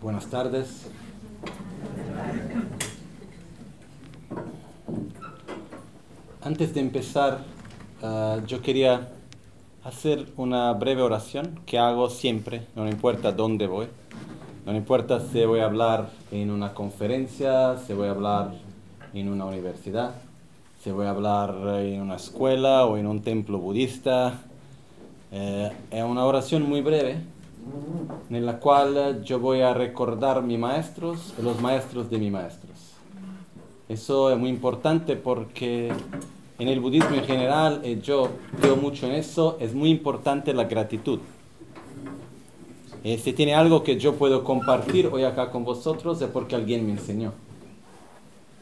Buenas tardes. Antes de empezar, uh, yo quería hacer una breve oración que hago siempre, no importa dónde voy. No importa si voy a hablar en una conferencia, si voy a hablar en una universidad, si voy a hablar en una escuela o en un templo budista. Eh, es una oración muy breve en la cual yo voy a recordar mis maestros y los maestros de mis maestros. Eso es muy importante porque en el budismo en general, y yo creo mucho en eso, es muy importante la gratitud. Y si tiene algo que yo puedo compartir hoy acá con vosotros es porque alguien me enseñó.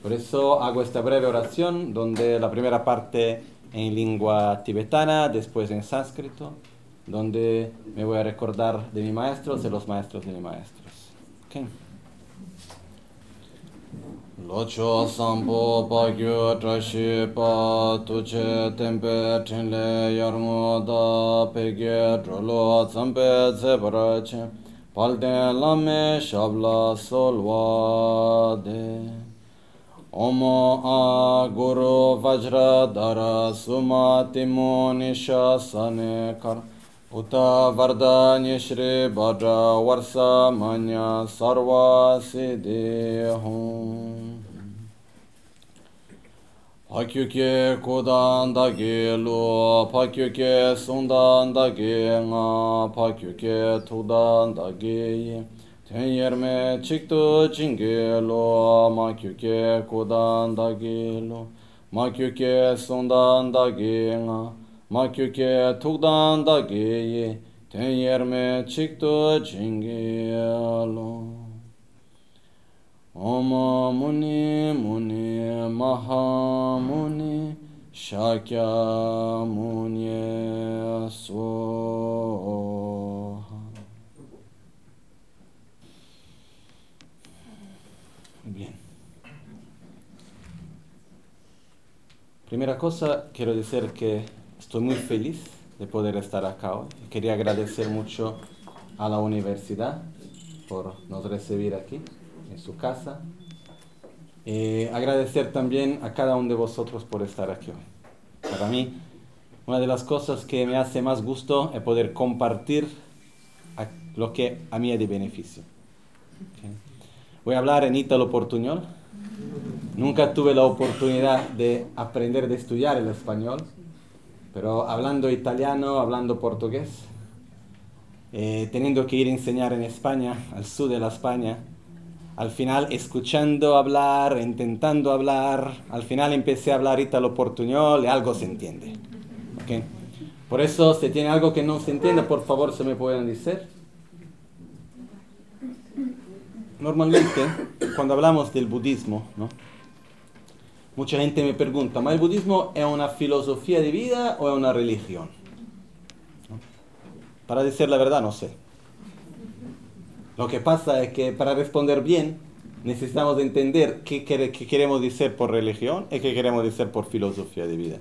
Por eso hago esta breve oración donde la primera parte en lengua tibetana, después en sánscrito donde me voy a recordar de mis maestros y los maestros de mis maestros. Okay. Locho sampo pa gyo trashi pa tuche tempe chenle yarmo da pege drolo tsampe tseparache palden lame shabla solwa de Omo a guru vajra dara suma timo nisha sane kar Uta varda Shri Bhadra Varsa Manya Sarva Siddhihum. Pakyuke Kodan Dagi Lu Pakyuke Sundan Dagi Nga Pakyuke Tudan Dagi Tenyerme Chiktu Chingi Lu Makyuke Kodan Dagi Lu Makyuke Sundan Dagi Nga ma kyu ke tukdan da ge ye ten yer me chik to jingi alo om muni muni maha muni shakya muni so Bien. Primera cosa, quiero decir que Estoy muy feliz de poder estar acá hoy. Quería agradecer mucho a la universidad por nos recibir aquí, en su casa. Eh, agradecer también a cada uno de vosotros por estar aquí hoy. Para mí, una de las cosas que me hace más gusto es poder compartir lo que a mí es de beneficio. Voy a hablar en ítalo portuñol. Nunca tuve la oportunidad de aprender de estudiar el español pero hablando italiano, hablando portugués, eh, teniendo que ir a enseñar en España, al sur de la España, al final escuchando hablar, intentando hablar, al final empecé a hablar italo-portuñol y algo se entiende. ¿okay? Por eso, si tiene algo que no se entiende, por favor, se me pueden decir. Normalmente, cuando hablamos del budismo, ¿no? Mucha gente me pregunta, ¿el budismo es una filosofía de vida o es una religión? Para decir la verdad, no sé. Lo que pasa es que para responder bien necesitamos entender qué, queremos decir por religión y qué queremos decir por filosofía de vida.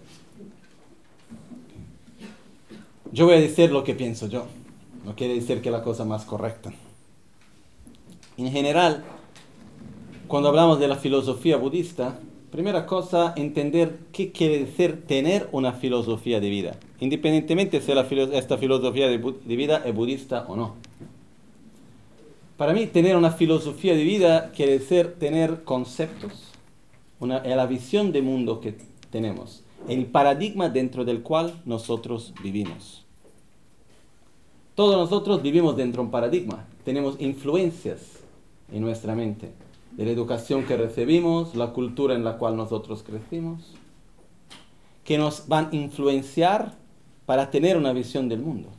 Yo voy a decir lo que pienso yo. No quiere decir que es la cosa más correcta. En general, cuando hablamos de la filosofía budista, Primera cosa, entender qué quiere decir tener una filosofía de vida, independientemente si esta filosofía de, vida es budista o no. Para mí, tener una filosofía de vida quiere decir tener conceptos, una, la visión de mundo que tenemos, el paradigma dentro del cual nosotros vivimos. Todos nosotros vivimos dentro de un paradigma, tenemos influencias en nuestra mente de la educación que recibimos, la cultura en la cual nosotros crecimos, que nos van a influenciar para tener una visión del mundo.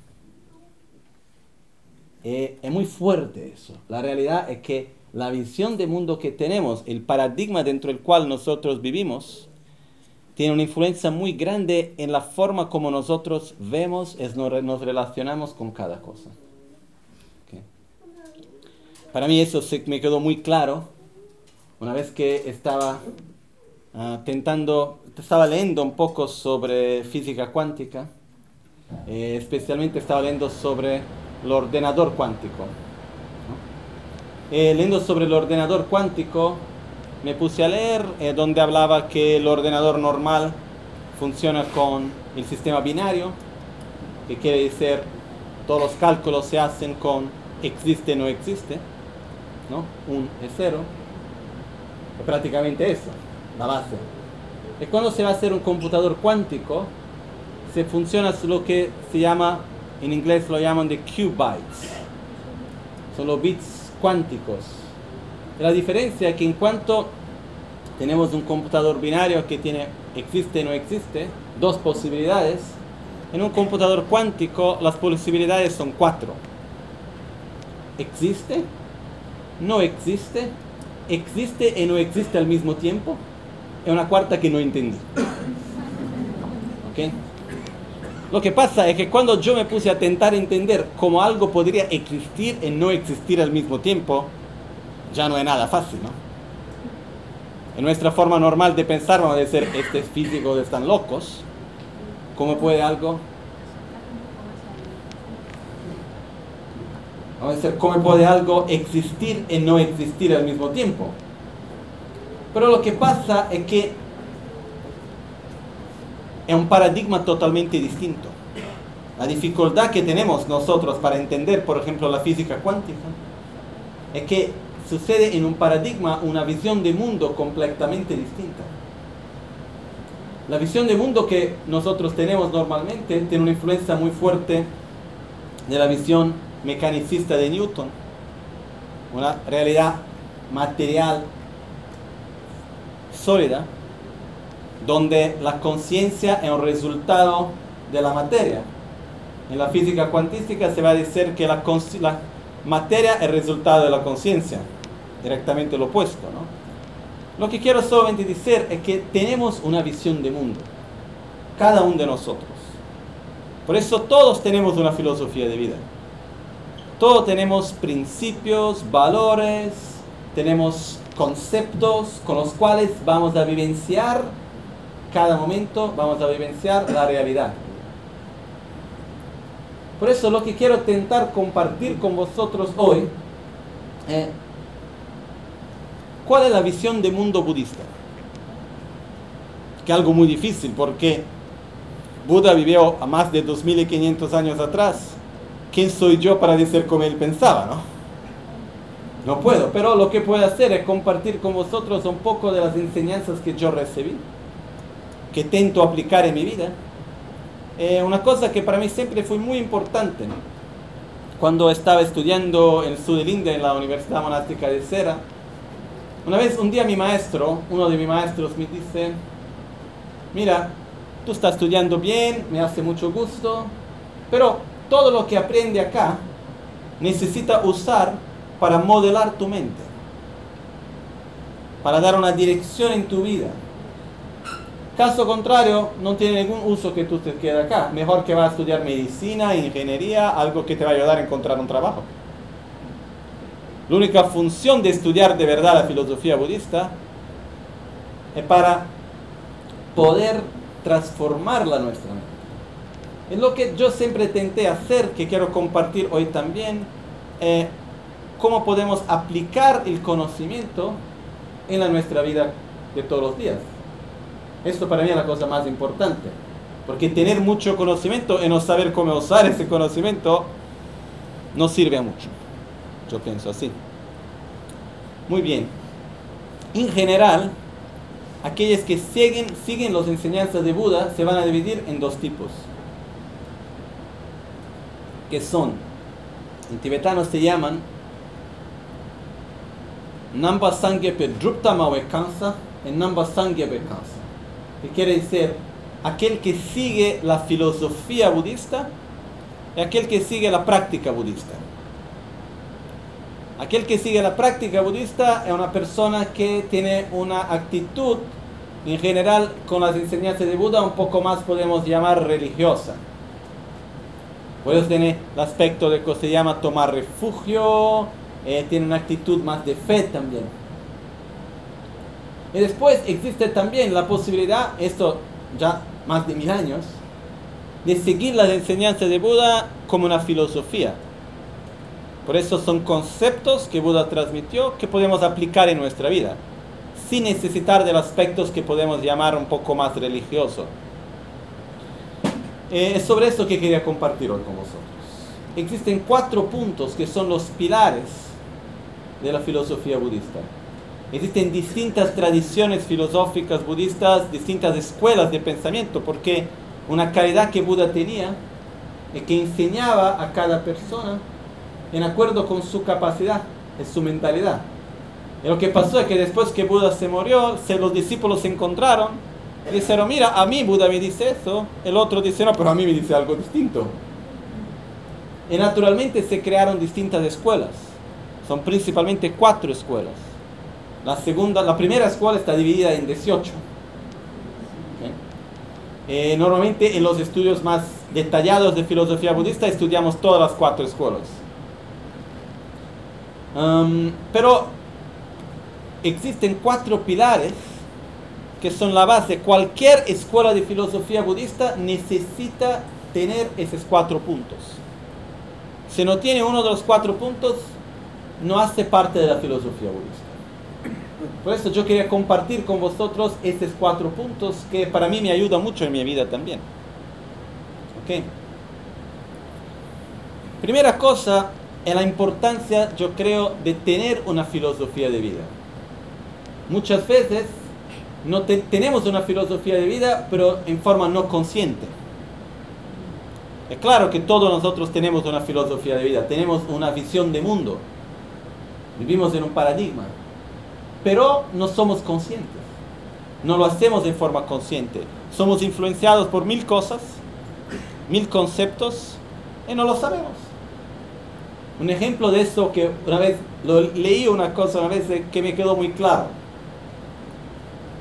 Eh, es muy fuerte eso. La realidad es que la visión del mundo que tenemos, el paradigma dentro del cual nosotros vivimos, tiene una influencia muy grande en la forma como nosotros vemos, es, nos relacionamos con cada cosa. Para mí eso se, me quedó muy claro una vez que estaba uh, tentando, estaba leyendo un poco sobre física cuántica, eh, especialmente estaba leyendo sobre el ordenador cuántico. eh, leyendo sobre el ordenador cuántico, me puse a leer eh, donde hablaba que el ordenador normal funciona con el sistema binario, que quiere decir todos los cálculos se hacen con existe no existe, ¿no? Un es cero. Es prácticamente eso, la base. Y cuando se va a hacer un computador cuántico, se funciona lo que se llama, en inglés lo llaman de qubits. Son los bits cuánticos. La diferencia es que en cuanto tenemos un computador binario que tiene existe no existe, dos posibilidades, en un computador cuántico las posibilidades son cuatro. ¿Existe? ¿No existe? ¿Existe y no existe al mismo tiempo? Es una cuarta que no entendí. ¿Ok? Lo que pasa es que cuando yo me puse a intentar entender cómo algo podría existir y no existir al mismo tiempo, ya no es nada fácil, ¿no? En nuestra forma normal de pensar vamos a decir, este es físico, están locos. ¿Cómo puede algo? A decir, ¿cómo puede algo existir y no existir al mismo tiempo? Pero lo que pasa es que es un paradigma totalmente distinto. La dificultad que tenemos nosotros para entender, por ejemplo, la física cuántica, es que sucede en un paradigma, una visión de mundo completamente distinta. La visión de mundo que nosotros tenemos normalmente tiene una influencia muy fuerte de la visión mecanicista de Newton, una realidad material sólida, donde la conciencia es un resultado de la materia. En la física cuantística se va a decir que la, materia es resultado de la conciencia, directamente lo opuesto. ¿no? Lo que quiero solamente decir es que tenemos una visión de mundo, cada uno de nosotros. Por eso todos tenemos una filosofía de vida. Todos tenemos principios, valores, tenemos conceptos con los cuales vamos a vivenciar cada momento, vamos a vivenciar la realidad. Por eso lo que quiero intentar compartir con vosotros hoy es ¿Cuál es la visión de mundo budista? Que es algo muy difícil porque Buda vivió a más de 2500 años atrás. ¿Quién soy yo para decir como él pensaba, no? No puedo, pero lo que puedo hacer es compartir con vosotros un poco de las enseñanzas que yo recibí, que intento aplicar en mi vida. Eh, una cosa que para mí siempre fue muy importante. Cuando estaba estudiando en el sur India, en la Universidad Monástica de Sera, una vez, un día mi maestro, uno de mis maestros me dice, mira, tú estás estudiando bien, me hace mucho gusto, pero todo lo que aprende acá necesita usar para modelar tu mente, para dar una dirección en tu vida. Caso contrario, no tiene ningún uso que tú te quedes acá. Mejor que vas a estudiar medicina, ingeniería, algo que te va a ayudar a encontrar un trabajo. La única función de estudiar de verdad la filosofía budista es para poder transformarla nuestra mente. Es lo que yo siempre intenté hacer, que quiero compartir hoy también, eh, cómo podemos aplicar el conocimiento en la nuestra vida de todos los días. Esto para mí es la cosa más importante, porque tener mucho conocimiento y no saber cómo usar ese conocimiento no sirve a mucho. Yo pienso así. Muy bien. En general, aquellos que siguen, siguen las enseñanzas de Buda se van a dividir en dos tipos. Que son, en tibetano se llaman Namba Sangyepe Drupta Kansa y Namba Sangyepe Kansa. Que quiere decir aquel que sigue la filosofía budista y aquel que sigue la práctica budista. Aquel que sigue la práctica budista es una persona que tiene una actitud, en general, con las enseñanzas de Buda, un poco más podemos llamar religiosa. Puede tener el aspecto de que se llama tomar refugio, eh, tiene una actitud más de fe también. Y después existe también la posibilidad, esto ya más de mil años, de seguir las enseñanzas de Buda como una filosofía Por eso son conceptos que Buda transmitió que podemos aplicar en nuestra vida, sin necesitar de los aspectos que podemos llamar un poco más religioso. Eh, es sobre esto que quería compartir hoy con vosotros. Existen cuatro puntos que son los pilares de la filosofía budista. Existen distintas tradiciones filosóficas budistas, distintas escuelas de pensamiento, porque una calidad que Buda tenía es que enseñaba a cada persona en acuerdo con su capacidad, en su mentalidad. Y lo que pasó es que después que Buda se murió, se, los discípulos se encontraron dijeron, mira, a mí Buda me dice eso, el otro dice, no, pero a mí me dice algo distinto. Y naturalmente se crearon distintas escuelas. Son principalmente cuatro escuelas. La, segunda, la primera escuela está dividida en 18. Eh, normalmente en los estudios más detallados de filosofía budista estudiamos todas las cuatro escuelas. Um, pero existen cuatro pilares que son la base. Cualquier escuela de filosofía budista necesita tener esos cuatro puntos. Si no tiene uno de los cuatro puntos, no hace parte de la filosofía budista. Por eso yo quería compartir con vosotros estos cuatro puntos que para mí me ayudan mucho en mi vida también. ¿Ok? Primera cosa es la importancia, yo creo, de tener una filosofía de vida. Muchas veces no tenemos una filosofía de vida, pero en forma no consciente. Es claro que todos nosotros tenemos una filosofía de vida, tenemos una visión de mundo, vivimos en un paradigma, pero no somos conscientes, no lo hacemos de forma consciente, somos influenciados por mil cosas, mil conceptos, y no lo sabemos. Un ejemplo de eso que una vez lo leí una cosa una vez que me quedó muy claro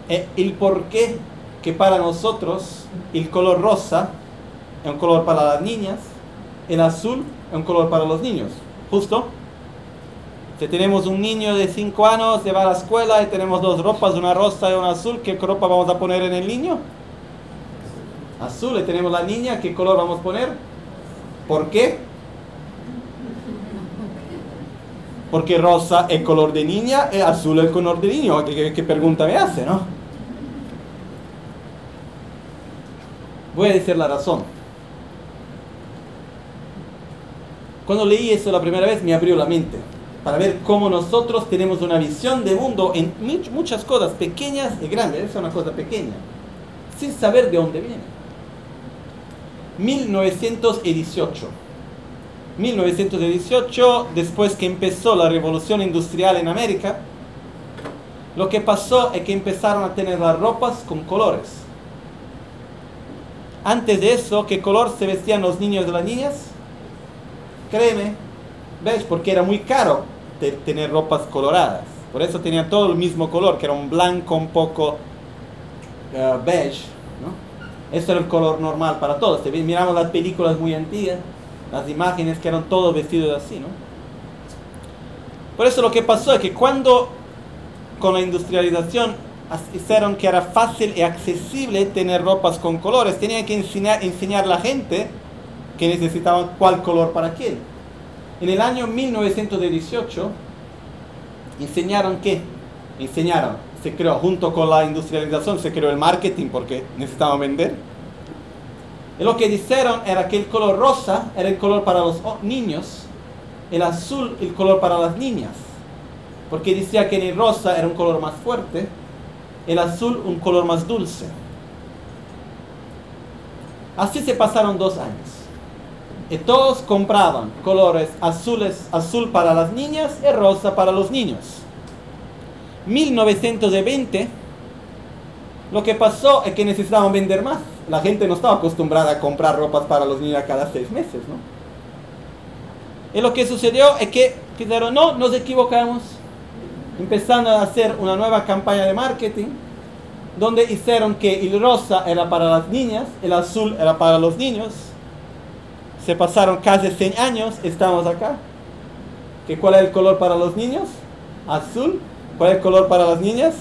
el por qué que para nosotros el color rosa es un color para las niñas, el azul es un color para los niños. Justo. Si tenemos un niño de 5 años, se va a la escuela y tenemos dos ropas, una rosa y una azul, ¿qué ropa vamos a poner en el niño? Azul. Y tenemos la niña, ¿qué color vamos a poner? ¿Por qué? Porque rosa es color de niña y azul es color de niño. ¿Qué, qué pregunta me hace, no? Voy a decir la razón. Cuando leí eso la primera vez me abrió la mente para ver cómo nosotros tenemos una visión de mundo en muchas cosas pequeñas y grandes. Esa es una cosa pequeña, sin saber de dónde viene. 1918. 1918, después que empezó la revolución industrial en América, lo que pasó es que empezaron a tener las ropas con colores. Antes de eso, ¿qué color se vestían los niños y las niñas? Créeme, ¿ves? Porque era muy caro tener ropas coloradas. Por eso tenían todo el mismo color, que era un blanco un poco uh, beige. ¿no? Eso era el color normal para todos. Miramos las películas muy antiguas, las imágenes que eran todos vestidos así. ¿no? Por eso lo que pasó es que cuando con la industrialización hicieron que era fácil y accesible tener ropas con colores. Tenían que enseñar, enseñar a la gente que necesitaban cuál color para quién. En el año 1918 enseñaron qué? Enseñaron, se creó junto con la industrialización, se creó el marketing porque necesitaban vender. Y lo que dijeron era que el color rosa era el color para los niños, el azul el color para las niñas, porque decía que el rosa era un color más fuerte el azul un color más dulce. Así se pasaron dos años. Y todos compraban colores azules, azul para las niñas y rosa para los niños. 1920, lo que pasó es que necesitaban vender más. La gente no estaba acostumbrada a comprar ropas para los niños cada seis meses, ¿no? Y lo que sucedió es que dijeron, no, nos equivocamos empezando a hacer una nueva campaña de marketing donde hicieron que el rosa era para las niñas, el azul era para los niños. Se pasaron casi 100 años, estamos acá. ¿Que ¿Cuál es el color para los niños? Azul. ¿Cuál es el color para las niñas?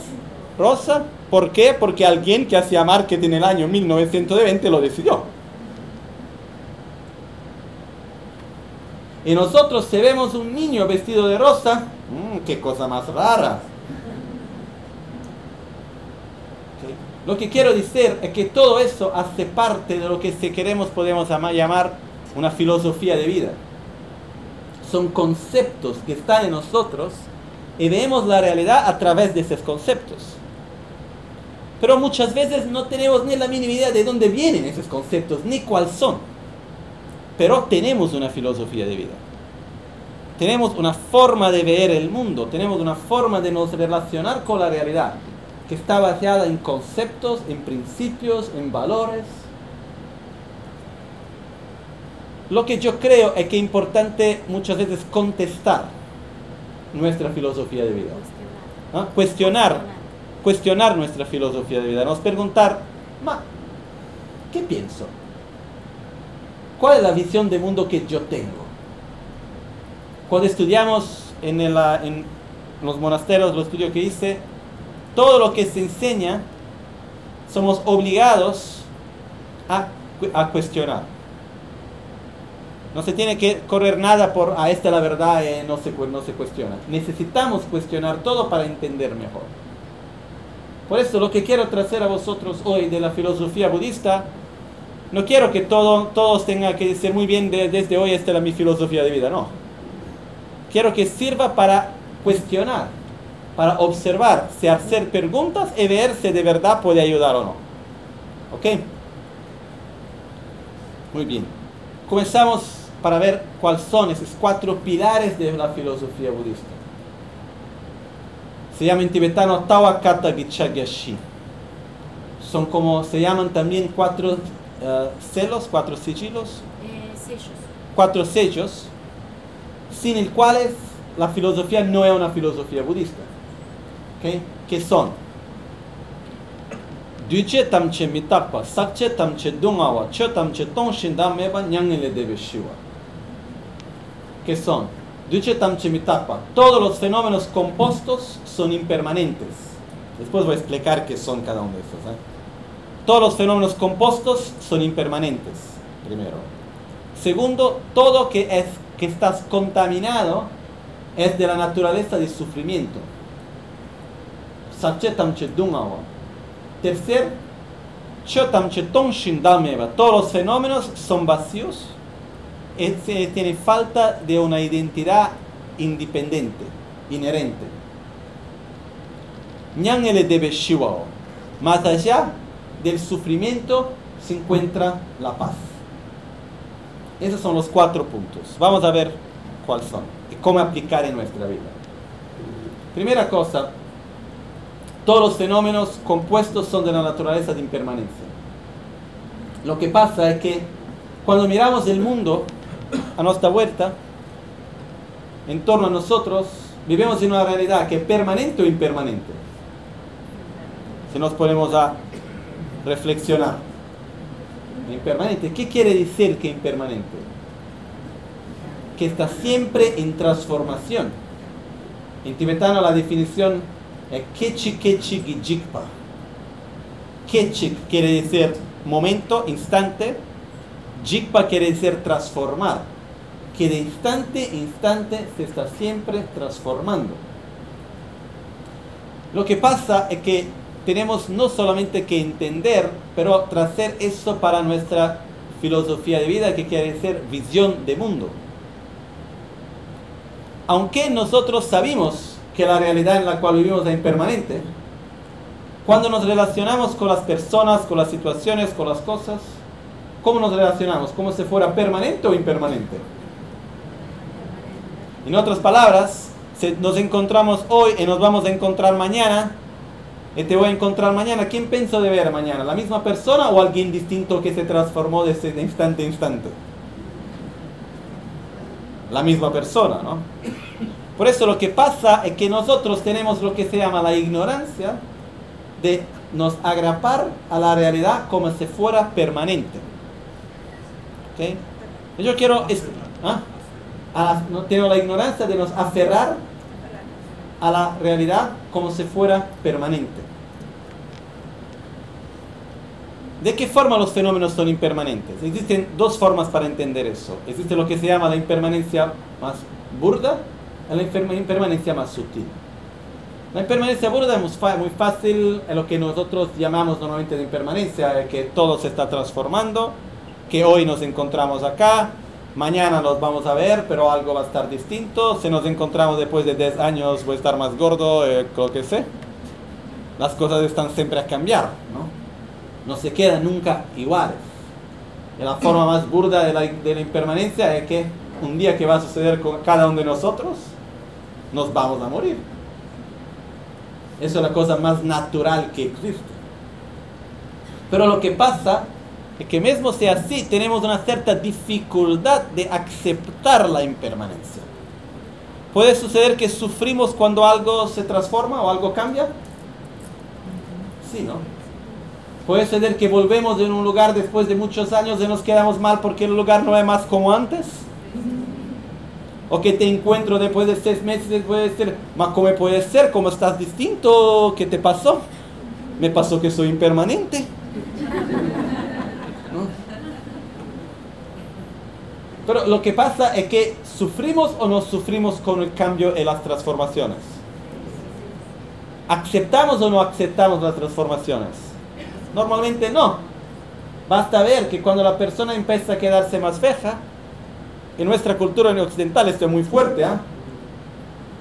Rosa. ¿Por qué? Porque alguien que hacía marketing en el año 1920 lo decidió. Y nosotros si vemos un niño vestido de rosa, mmm, qué cosa más rara. Lo que quiero decir es que todo eso hace parte de lo que si queremos podemos llamar una filosofía de vida. Son conceptos que están en nosotros y vemos la realidad a través de esos conceptos. Pero muchas veces no tenemos ni la mínima idea de dónde vienen esos conceptos, ni cuáles son. Pero tenemos una filosofía de vida. Tenemos una forma de ver el mundo, tenemos una forma de nos relacionar con la realidad que está basada en conceptos, en principios, en valores. Lo que yo creo es que es importante muchas veces contestar nuestra filosofía de vida. Cuestionar, cuestionar nuestra filosofía de vida. Nos preguntar, ¿qué pienso? ¿Cuál es la visión de mundo que yo tengo? Cuando estudiamos en, en los monasterios, lo estudio que hice, todo lo que se enseña, somos obligados a, cuestionar. No se tiene que correr nada por, a ah, esta es la verdad, eh, no, se, no se cuestiona. Necesitamos cuestionar todo para entender mejor. Por eso lo que quiero traer a vosotros hoy de la filosofía budista, no quiero que todo, todos tengan que decir muy bien desde hoy esta es mi filosofía de vida, no. Quiero que sirva para cuestionar para observar, hacer preguntas y ver si de verdad puede ayudar o no. ¿Ok? Muy bien. Comenzamos para ver cuáles son esos cuatro pilares de la filosofía budista. Se llama en tibetano Tawakata Gichagyashi. Son como, se llaman también cuatro uh, celos, cuatro sigilos. Eh, sellos. Cuatro sellos, sin el cuales la filosofía no es una filosofía budista que son Duche tamche mitakpa, sakche tamche dungawa, che tamche tongshin da meba nyangele debe shiwa. ¿Qué son? Duche tamche mitakpa. Todos los fenómenos compuestos son impermanentes. Después voy a explicar qué son cada uno de esos. ¿eh? Todos los fenómenos compuestos son impermanentes, primero. Segundo, todo que es que estás contaminado es de la naturaleza del sufrimiento. Tercer, todos los fenómenos son vacíos y tiene falta de una identidad independiente, inherente. Más allá del sufrimiento se encuentra la paz. Esos son los cuatro puntos. Vamos a ver cuáles son y cómo aplicar en nuestra vida. Primera cosa, todos los fenómenos compuestos son de la naturaleza de impermanencia. Lo que pasa es que cuando miramos el mundo a nuestra vuelta, en torno a nosotros, vivimos en una realidad que es permanente o impermanente. Si nos ponemos a reflexionar. Impermanente, ¿qué quiere decir que impermanente? Que está siempre en transformación. En tibetano la definición Kechi Kechi Gijikpa. Kechik quiere decir momento, instante. Jikpa quiere decir transformar. Que de instante a instante se está siempre transformando. Lo que pasa es que tenemos no solamente que entender, pero traer eso para nuestra filosofía de vida, que quiere decir visión de mundo. Aunque nosotros sabemos que la realidad en la cual vivimos es impermanente. Cuando nos relacionamos con las personas, con las situaciones, con las cosas, ¿cómo nos relacionamos? ¿Como si fuera permanente o impermanente? En otras palabras, si nos encontramos hoy y nos vamos a encontrar mañana, te voy a encontrar mañana, ¿quién pienso de ver mañana? ¿La misma persona o alguien distinto que se transformó desde instante a instante? La misma persona, ¿no? Por eso lo que pasa es que nosotros tenemos lo que se llama la ignorancia de nos agrapar a la realidad como si fuera permanente. ¿Okay? Yo quiero... ¿ah? no tengo la ignorancia de nos aferrar a la realidad como si fuera permanente. ¿De qué forma los fenómenos son impermanentes? Existen dos formas para entender eso. Existe lo que se llama la impermanencia más burda y la impermanencia más sutil. La impermanencia burda es muy fácil, es lo que nosotros llamamos normalmente de impermanencia, que todo se está transformando, que hoy nos encontramos acá, mañana nos vamos a ver, pero algo va a estar distinto, si nos encontramos después de 10 años voy a estar más gordo, eh, lo que sé. Las cosas están siempre a cambiar, ¿no? no se quedan nunca iguales. Y la forma más burda de la, de la impermanencia es que un día que va a suceder con cada uno de nosotros, nos vamos a morir. Eso es la cosa más natural que existe. Pero lo que pasa es que mismo sea así, tenemos una cierta dificultad de aceptar la impermanencia. ¿Puede suceder que sufrimos cuando algo se transforma o algo cambia? Sí, ¿no? Puede ser que volvemos de un lugar después de muchos años y nos quedamos mal porque el lugar no es más como antes. O que te encuentro después de seis meses puede ser, ¿cómo puede ser? ¿Cómo estás distinto? ¿Qué te pasó? Me pasó que soy impermanente. Pero lo que pasa es que sufrimos o no sufrimos con el cambio en las transformaciones. ¿Aceptamos o no aceptamos las transformaciones? Normalmente no. Basta ver que cuando la persona empieza a quedarse más feja, en nuestra cultura occidental esto es muy fuerte, ¿ah?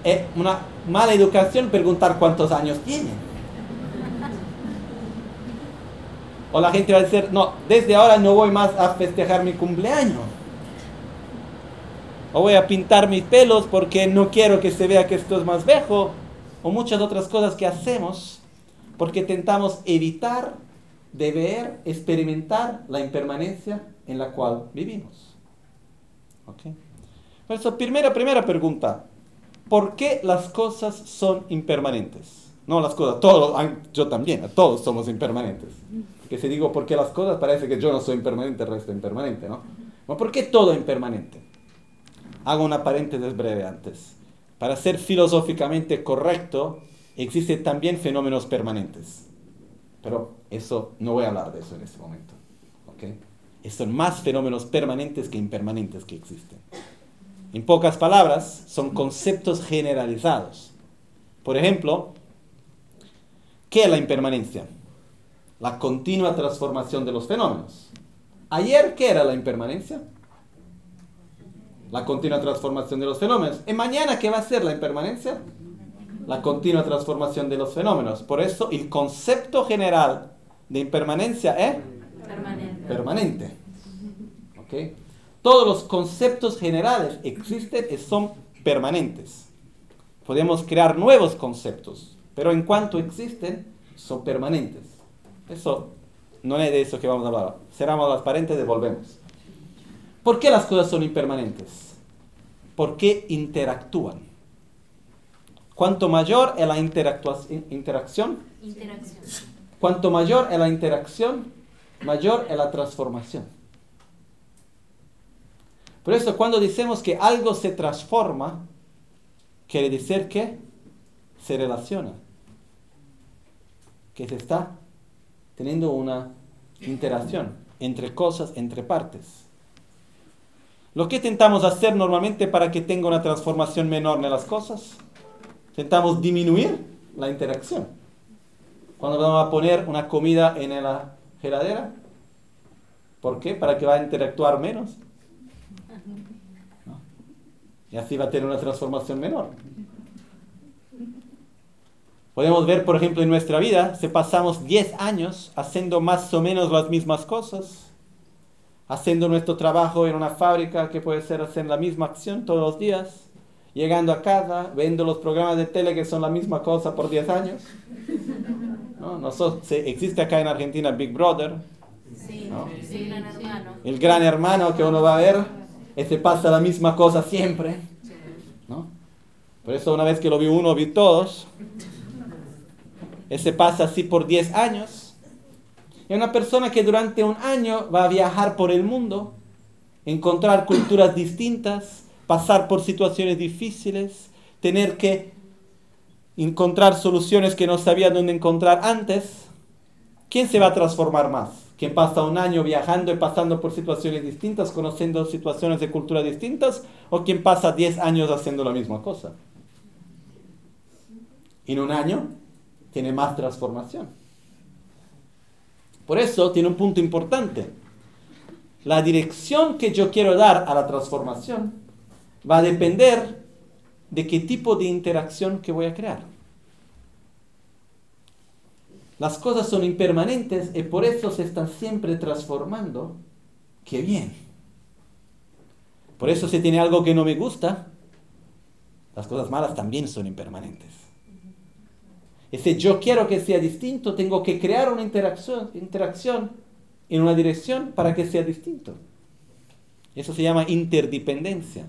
es una mala educación preguntar cuántos años tiene. O la gente va a decir, no, desde ahora no voy más a festejar mi cumpleaños. O voy a pintar mis pelos porque no quiero que se vea que esto es más viejo. O muchas otras cosas que hacemos porque intentamos evitar de ver, experimentar la impermanencia en la cual vivimos. ¿Ok? Por eso, primera, primera pregunta, ¿por qué las cosas son impermanentes? No las cosas, todos, yo también, todos somos impermanentes. Que si digo por qué las cosas, parece que yo no soy impermanente, el resto es impermanente, ¿no? ¿Por qué todo es impermanente? Hago una paréntesis breve antes. Para ser filosóficamente correcto, existen también fenómenos permanentes. Pero eso, no voy a hablar de eso en este momento. ¿okay? Son más fenómenos permanentes que impermanentes que existen. En pocas palabras, son conceptos generalizados. Por ejemplo, ¿qué es la impermanencia? La continua transformación de los fenómenos. Ayer, ¿qué era la impermanencia? La continua transformación de los fenómenos. ¿Y mañana qué va a ser la impermanencia? la continua transformación de los fenómenos. Por eso el concepto general de impermanencia es permanente. Todos los conceptos generales existen y son permanentes. Podemos crear nuevos conceptos, pero en cuanto existen, son permanentes. Eso no es de eso que vamos a hablar. Cerramos las paréntesis y volvemos. ¿Por qué las cosas son impermanentes? Porque interactúan. Cuanto mayor es la interacción, cuanto mayor es la interacción, mayor es la transformación. Por eso cuando decimos que algo se transforma, quiere decir que se relaciona, que se está teniendo una interacción entre cosas, entre partes. Lo que intentamos hacer normalmente para que tenga una transformación menor en las cosas intentamos disminuir la interacción. Cuando vamos a poner una comida en la heladera, ¿por qué? Para que va a interactuar menos. Y así va a tener una transformación menor. Podemos ver, por ejemplo, en nuestra vida, si pasamos 10 años haciendo más o menos las mismas cosas, haciendo nuestro trabajo en una fábrica que puede ser hacer la misma acción todos los días, llegando a casa, viendo los programas de tele que son la misma cosa por 10 años. ¿No? Nosotros, existe acá en Argentina Big Brother. Sí, sí, gran hermano. El gran hermano que uno va a ver, ese pasa la misma cosa siempre. ¿no? Por eso una vez que lo vi uno, vi todos. Ese pasa así por 10 años. Y una persona que durante un año va a viajar por el mundo, encontrar culturas distintas, pasar por situaciones difíciles, tener que encontrar soluciones que no sabía dónde encontrar antes, ¿quién se va a transformar más? quien pasa un año viajando y pasando por situaciones distintas, conociendo situaciones de cultura distintas, o quien pasa 10 años haciendo la misma cosa. En un año tiene más transformación. Por eso tiene un punto importante. La dirección que yo quiero dar a la transformación va a depender de qué tipo de interacción que voy a crear. Las cosas son impermanentes y por eso se están siempre transformando. ¡Qué bien! Por eso si tiene algo que no me gusta, las cosas malas también son impermanentes. Y si yo quiero que sea distinto, tengo que crear una interacción, interacción en una dirección para que sea distinto. Eso se llama interdependencia.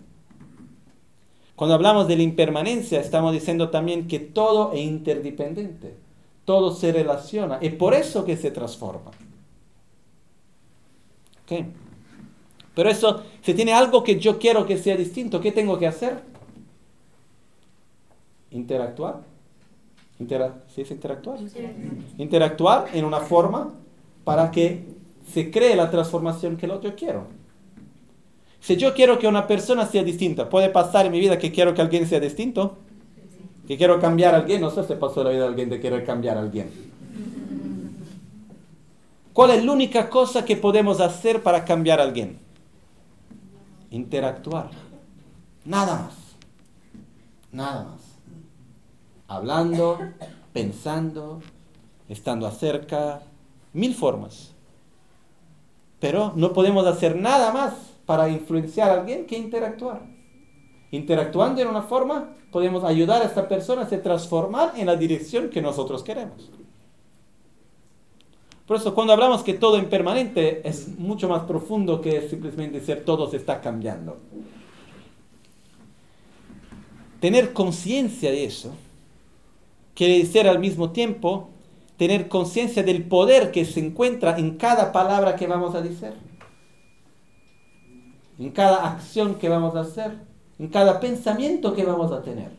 Cuando hablamos de la impermanencia, estamos diciendo también que todo es interdependiente todo se relaciona. Es por eso que se transforma. Pero eso, si tiene algo que yo quiero que sea distinto, ¿qué tengo que hacer? Interactuar. ¿Sí es interactuar? Interactuar en una forma para que se cree la transformación que yo quiero. Si yo quiero que una persona sea distinta, ¿puede pasar en mi vida que quiero que alguien sea distinto? que quiero cambiar a alguien, no sé si pasó la vida de alguien de querer cambiar a alguien. ¿Cuál es la única cosa que podemos hacer para cambiar a alguien? Interactuar. Nada más. Nada más. Hablando, pensando, estando acerca, mil formas. Pero no podemos hacer nada más para influenciar a alguien que interactuar. Interactuando en una forma podemos ayudar a esta persona a se transformar en la dirección que nosotros queremos. Por eso cuando hablamos que todo impermanente es mucho más profundo que simplemente decir todo se está cambiando. Tener conciencia de eso quiere decir al mismo tiempo tener conciencia del poder que se encuentra en cada palabra que vamos a decir, en cada acción que vamos a hacer en cada pensamiento que vamos a tener.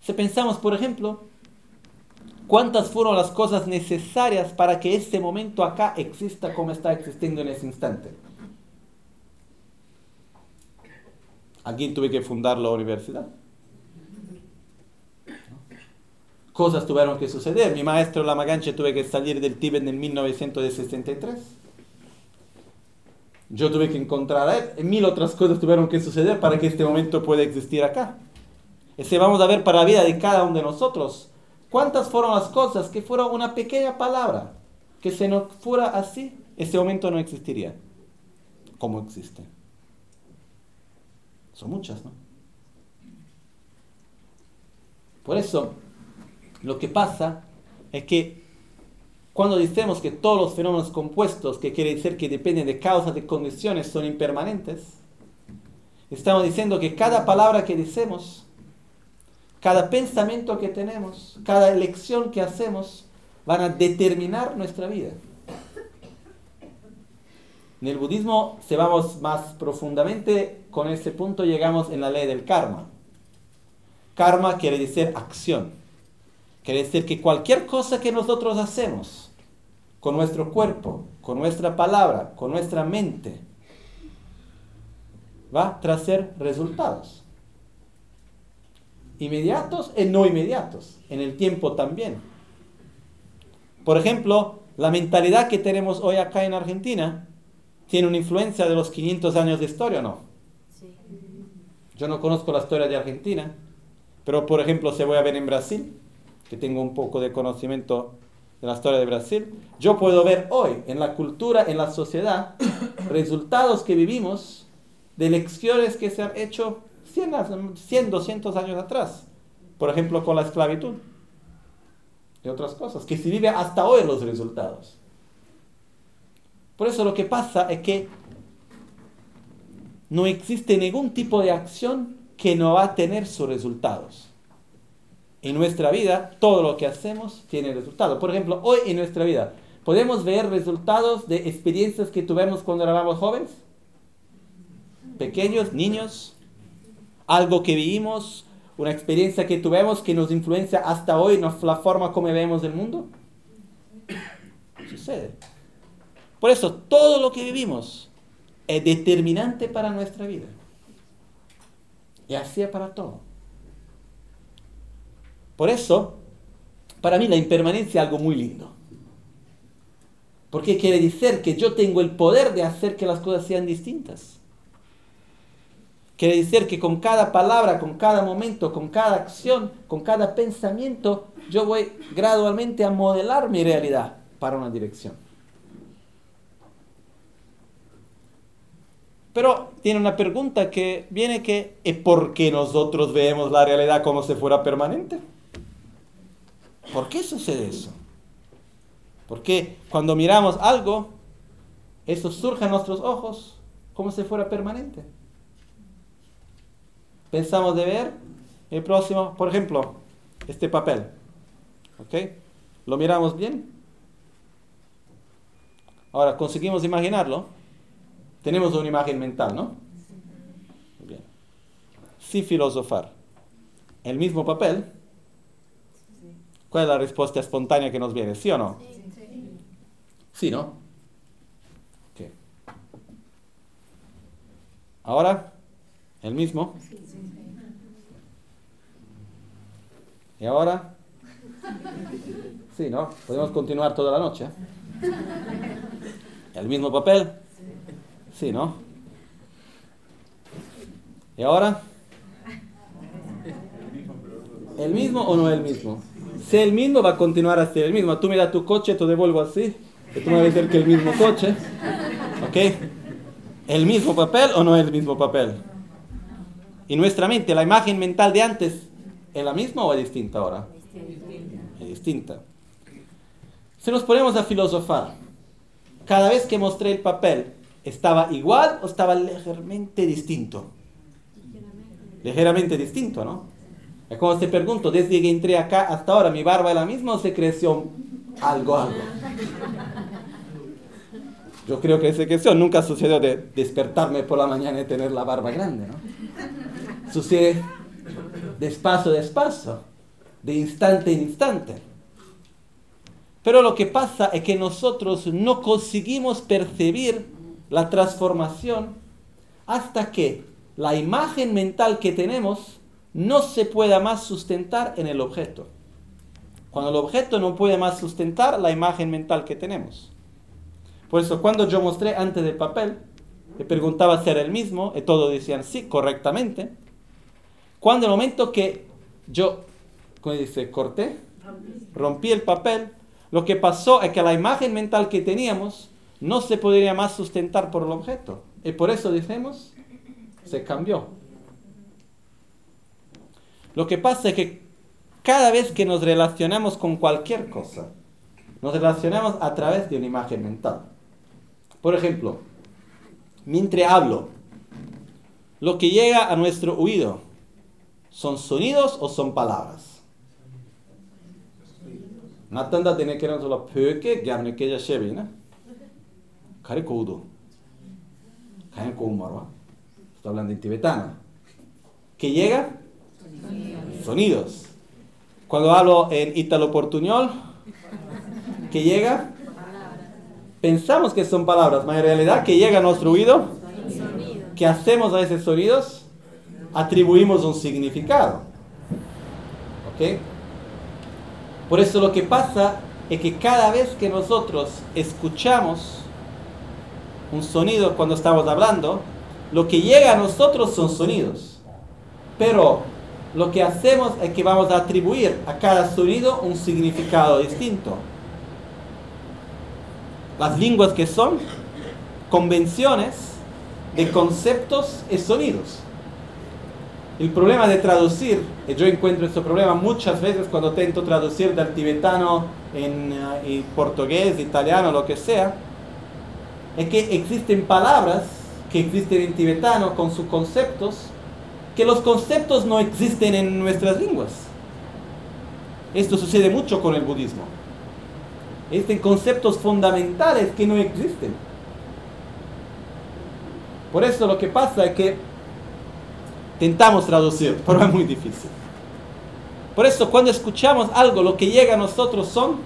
Si pensamos, por ejemplo, cuántas fueron las cosas necesarias para que este momento acá exista como está existiendo en ese instante. Alguien tuve que fundar la universidad. Cosas tuvieron que suceder. Mi maestro Lamaganche tuve que salir del Tíbet en 1963 yo tuve que encontrar a él. Mil otras cosas tuvieron que suceder para que este momento pueda existir acá. Ese vamos a ver para la vida de cada uno de nosotros. ¿Cuántas fueron las cosas que fueron una pequeña palabra? Que si no fuera así, ese momento no existiría. Como existe. Son muchas, ¿no? Por eso, lo que pasa es que cuando decimos que todos los fenómenos compuestos, que quiere decir que dependen de causas, de condiciones, son impermanentes, estamos diciendo que cada palabra que decimos, cada pensamiento que tenemos, cada elección que hacemos, van a determinar nuestra vida. En el budismo, si vamos más profundamente con ese punto, llegamos en la ley del karma. Karma quiere decir acción. Quiere decir que cualquier cosa que nosotros hacemos, con nuestro cuerpo, con nuestra palabra, con nuestra mente, va a traer resultados. Inmediatos y no inmediatos, en el tiempo también. Por ejemplo, la mentalidad que tenemos hoy acá en Argentina tiene una influencia de los 500 años de historia o no. Yo no conozco la historia de Argentina, pero por ejemplo, se voy a ver en Brasil, que tengo un poco de conocimiento de la historia de Brasil, yo puedo ver hoy en la cultura, en la sociedad, resultados que vivimos de lecciones que se han hecho 100, 100 200 años atrás. Por ejemplo, con la esclavitud y otras cosas, que se vive hasta hoy los resultados. Por eso lo que pasa es que no existe ningún tipo de acción que no va a tener sus resultados en nuestra vida, todo lo que hacemos tiene resultados. Por ejemplo, hoy en nuestra vida, ¿podemos ver resultados de experiencias que tuvimos cuando éramos jóvenes? Pequeños, niños, algo que vivimos, una experiencia que tuvimos que nos influencia hasta hoy la forma como vemos el mundo. sucede. Por eso, todo lo que vivimos es determinante para nuestra vida. Y así es para todo. Por eso, para mí la impermanencia es algo muy lindo. Porque quiere decir que yo tengo el poder de hacer que las cosas sean distintas. Quiere decir que con cada palabra, con cada momento, con cada acción, con cada pensamiento, yo voy gradualmente a modelar mi realidad para una dirección. Pero tiene una pregunta que viene que ¿es por qué nosotros vemos la realidad como si fuera permanente? ¿Por qué sucede eso? Porque cuando miramos algo, eso surge a nuestros ojos como si fuera permanente. Pensamos de ver el próximo, por ejemplo, este papel. ¿Ok? ¿Lo miramos bien? Ahora, conseguimos imaginarlo. Tenemos una imagen mental, ¿no? Bien. Sí filosofar. El mismo papel. ¿Cuál es la respuesta espontánea que nos viene? ¿Sí o no? Sí, ¿no? Okay. Ahora, el mismo. ¿Y ahora? Sí, ¿no? Podemos continuar toda la noche. ¿El mismo papel? Sí, ¿no? ¿Y ahora? ¿El mismo o no el mismo? Si el mismo va a continuar a ser el mismo. Tú me das tu coche, te devuelvo así. Y tú me vas a decir que el mismo coche. ¿Ok? ¿El mismo papel o no es el mismo papel? Y nuestra mente, la imagen mental de antes, ¿es la misma o es distinta ahora? Es distinta. Si nos ponemos a filosofar, cada vez que mostré el papel, ¿Estaba igual o estaba ligeramente distinto? Ligeramente distinto, ¿no? Es como te pregunto, desde que entré acá hasta ahora, ¿mi barba es la misma o se creció algo, algo? Yo creo que se creció. Nunca sucedió de despertarme por la mañana y tener la barba grande, ¿no? Sucede despacio, despacio, de instante en instante. Pero lo que pasa es que nosotros no conseguimos percibir la transformación hasta que la imagen mental que tenemos no se pueda más sustentar en el objeto. Cuando el objeto no puede más sustentar la imagen mental que tenemos. Por eso cuando yo mostré antes del papel, le preguntaba si era el mismo, y todos decían sí, correctamente. Cuando el momento que yo, ¿cómo dice? Corté, rompí el papel, lo que pasó es que la imagen mental que teníamos no se podría más sustentar por el objeto. Y por eso decimos, se cambió. Lo que pasa es que cada vez que nos relacionamos con cualquier cosa, nos relacionamos a través de una imagen mental. Por ejemplo, mientras hablo, lo que llega a nuestro oído, ¿son sonidos o son palabras? Natanda tiene que solo pöke, gamne que ya Kare Koudo. Está hablando en tibetano. ¿Qué llega? Sonidos. Cuando hablo en ítalo portuñol, ¿qué llega? Pensamos que son palabras, pero en realidad, ¿qué llega a nuestro oído? ¿Qué hacemos a esos sonidos? Atribuimos un significado. ¿Ok? Por eso lo que pasa es que cada vez que nosotros escuchamos un sonido cuando estamos hablando, lo que llega a nosotros son sonidos. Pero lo que hacemos es que vamos a atribuir a cada sonido un significado distinto. Las lenguas que son convenciones de conceptos y sonidos. El problema de traducir, y yo encuentro ese problema muchas veces cuando intento traducir del tibetano en, en eh, portugués, italiano, lo que sea, es que existen palabras que existen en tibetano con sus conceptos, que los conceptos no existen en nuestras lenguas. Esto sucede mucho con el budismo. Existen conceptos fundamentales que no existen. Por eso lo que pasa es que tentamos traducir, pero es muy difícil. Por eso cuando escuchamos algo, lo que llega a nosotros son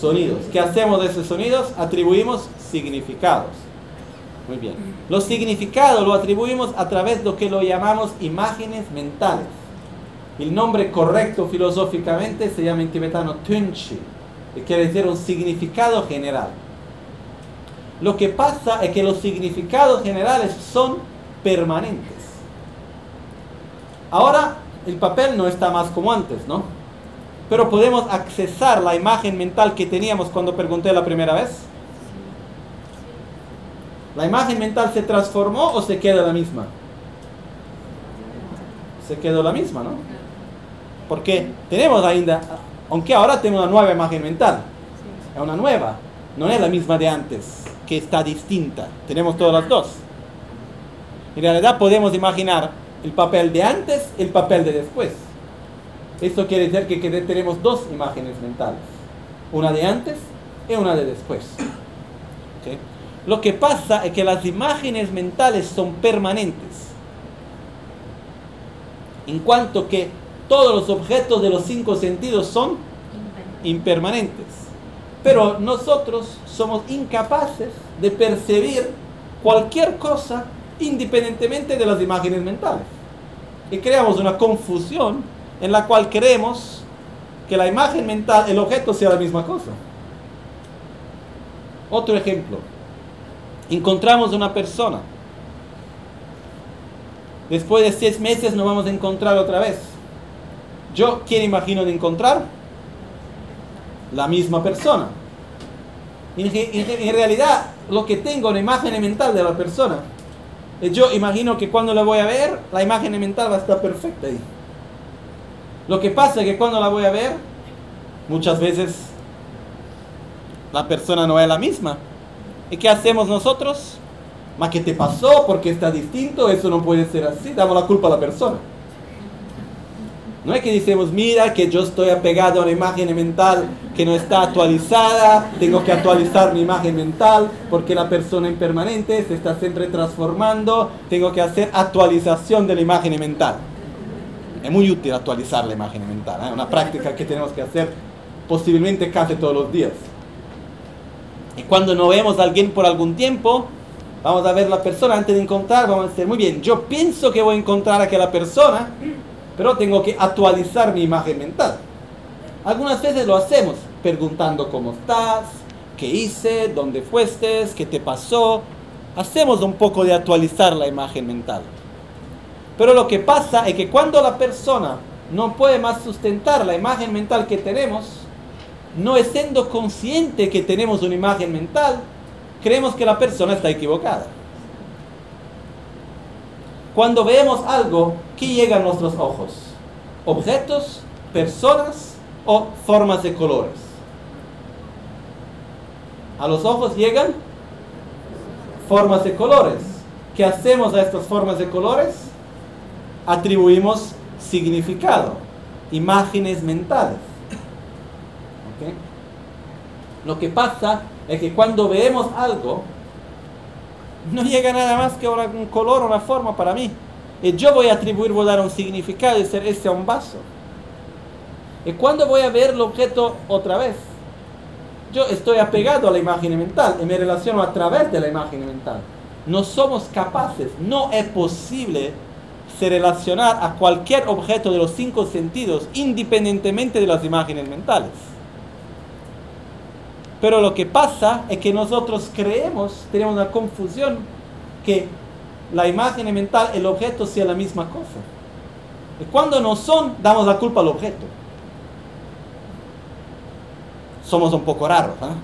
Sonidos. ¿Qué hacemos de esos sonidos? Atribuimos significados. Muy bien. Los significados lo atribuimos a través de lo que lo llamamos imágenes mentales. El nombre correcto filosóficamente se llama en tibetano tunchi, que quiere decir un significado general. Lo que pasa es que los significados generales son permanentes. Ahora el papel no está más como antes, ¿no? Pero podemos accesar la imagen mental que teníamos cuando pregunté la primera vez. ¿La imagen mental se transformó o se queda la misma? Se quedó la misma, ¿no? Porque tenemos ainda, aunque ahora tenemos una nueva imagen mental, es una nueva, no es la misma de antes, que está distinta. Tenemos todas las dos. En realidad podemos imaginar el papel de antes y el papel de después. Esto quiere decir que, tenemos dos imágenes mentales, una de antes y una de después. Lo que pasa es que las imágenes mentales son permanentes, en cuanto que todos los objetos de los cinco sentidos son impermanentes. Pero nosotros somos incapaces de percibir cualquier cosa independientemente de las imágenes mentales. Y creamos una confusión en la cual creemos que la imagen mental, el objeto sea la misma cosa. Otro ejemplo. Encontramos una persona. Después de seis meses nos vamos a encontrar otra vez. Yo, ¿quién imagino de encontrar? La misma persona. En, realidad, lo que tengo, en la imagen mental de la persona, yo imagino que cuando la voy a ver, la imagen mental va a estar perfecta ahí. Lo que pasa es que cuando la voy a ver, muchas veces la persona no es la misma. ¿Y qué hacemos nosotros? Más que te pasó porque está distinto, eso no puede ser así, damos la culpa a la persona. No es que decimos, mira que yo estoy apegado a una imagen mental que no está actualizada, tengo que actualizar mi imagen mental porque la persona impermanente se está siempre transformando, tengo que hacer actualización de la imagen mental. Es muy útil actualizar la imagen mental, es ¿eh? una práctica que tenemos que hacer posiblemente casi todos los días. Y cuando no vemos a alguien por algún tiempo, vamos a ver la persona antes de encontrar, vamos a decir, muy bien, yo pienso que voy a encontrar a aquella persona, pero tengo que actualizar mi imagen mental. Algunas veces lo hacemos preguntando cómo estás, qué hice, dónde fuiste, qué te pasó. Hacemos un poco de actualizar la imagen mental. Pero lo que pasa es que cuando la persona no puede más sustentar la imagen mental que tenemos, no siendo consciente que tenemos una imagen mental, creemos que la persona está equivocada. Cuando vemos algo, ¿qué llega a nuestros ojos? ¿Objetos, personas o formas de colores? A los ojos llegan formas de colores. ¿Qué hacemos a estas formas de colores? Atribuimos significado, imágenes mentales. Lo que pasa es que cuando vemos algo, no llega nada más que un color, una forma para mí. Y yo voy a atribuir, voy a dar un significado y ser ese a un vaso. Y cuando voy a ver el objeto otra vez, yo estoy apegado a la imagen mental y me relaciono a través de la imagen mental. No somos capaces, no es posible se relacionar a cualquier objeto de los cinco sentidos independientemente de las imágenes mentales. Pero lo que pasa es que nosotros creemos, tenemos una confusión, que la imagen mental, el objeto sea la misma cosa. Y cuando no son, damos la culpa al objeto. Somos un poco raros, ¿eh?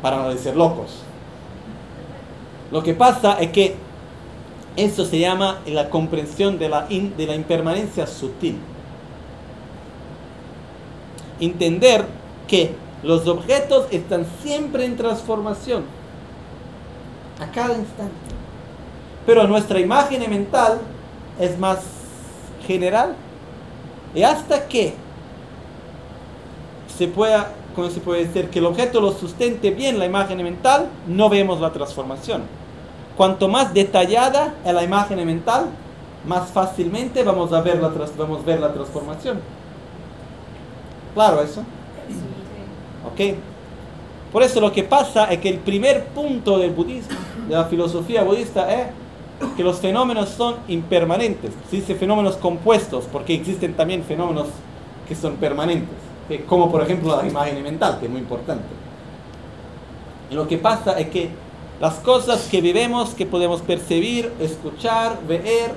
para no decir locos. Lo que pasa es que eso se llama la comprensión de la impermanencia sutil. Entender que los objetos están siempre en transformación, a cada instante. Pero nuestra imagen mental es más general. Y hasta que se pueda, ¿cómo se puede decir? Que el objeto lo sustente bien la imagen mental, no vemos la transformación. Cuanto más detallada es la imagen mental, más fácilmente vamos a ver la, vamos a ver la transformación. ¿Claro eso? Por eso lo que pasa es que el primer punto del budismo, de la filosofía budista, es que los fenómenos son impermanentes. Se dice fenómenos compuestos, porque existen también fenómenos que son permanentes, como por ejemplo la imagen mental, que es muy importante. Y lo que pasa es que las cosas que vivimos, que podemos percibir, escuchar, ver,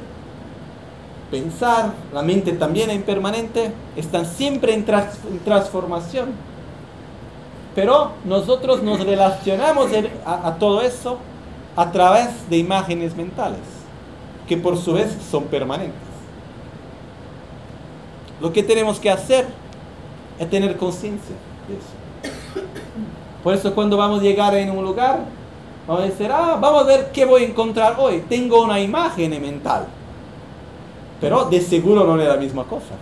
pensar, la mente también es impermanente, están siempre en, transformación. Pero nosotros nos relacionamos a todo eso a través de imágenes mentales, que por su vez son permanentes. Lo que tenemos que hacer es tener conciencia de eso. Por eso cuando vamos a llegar en un lugar, vamos a decir, ah, vamos a ver qué voy a encontrar hoy. Tengo una imagen mental. Pero de seguro no es la misma cosa.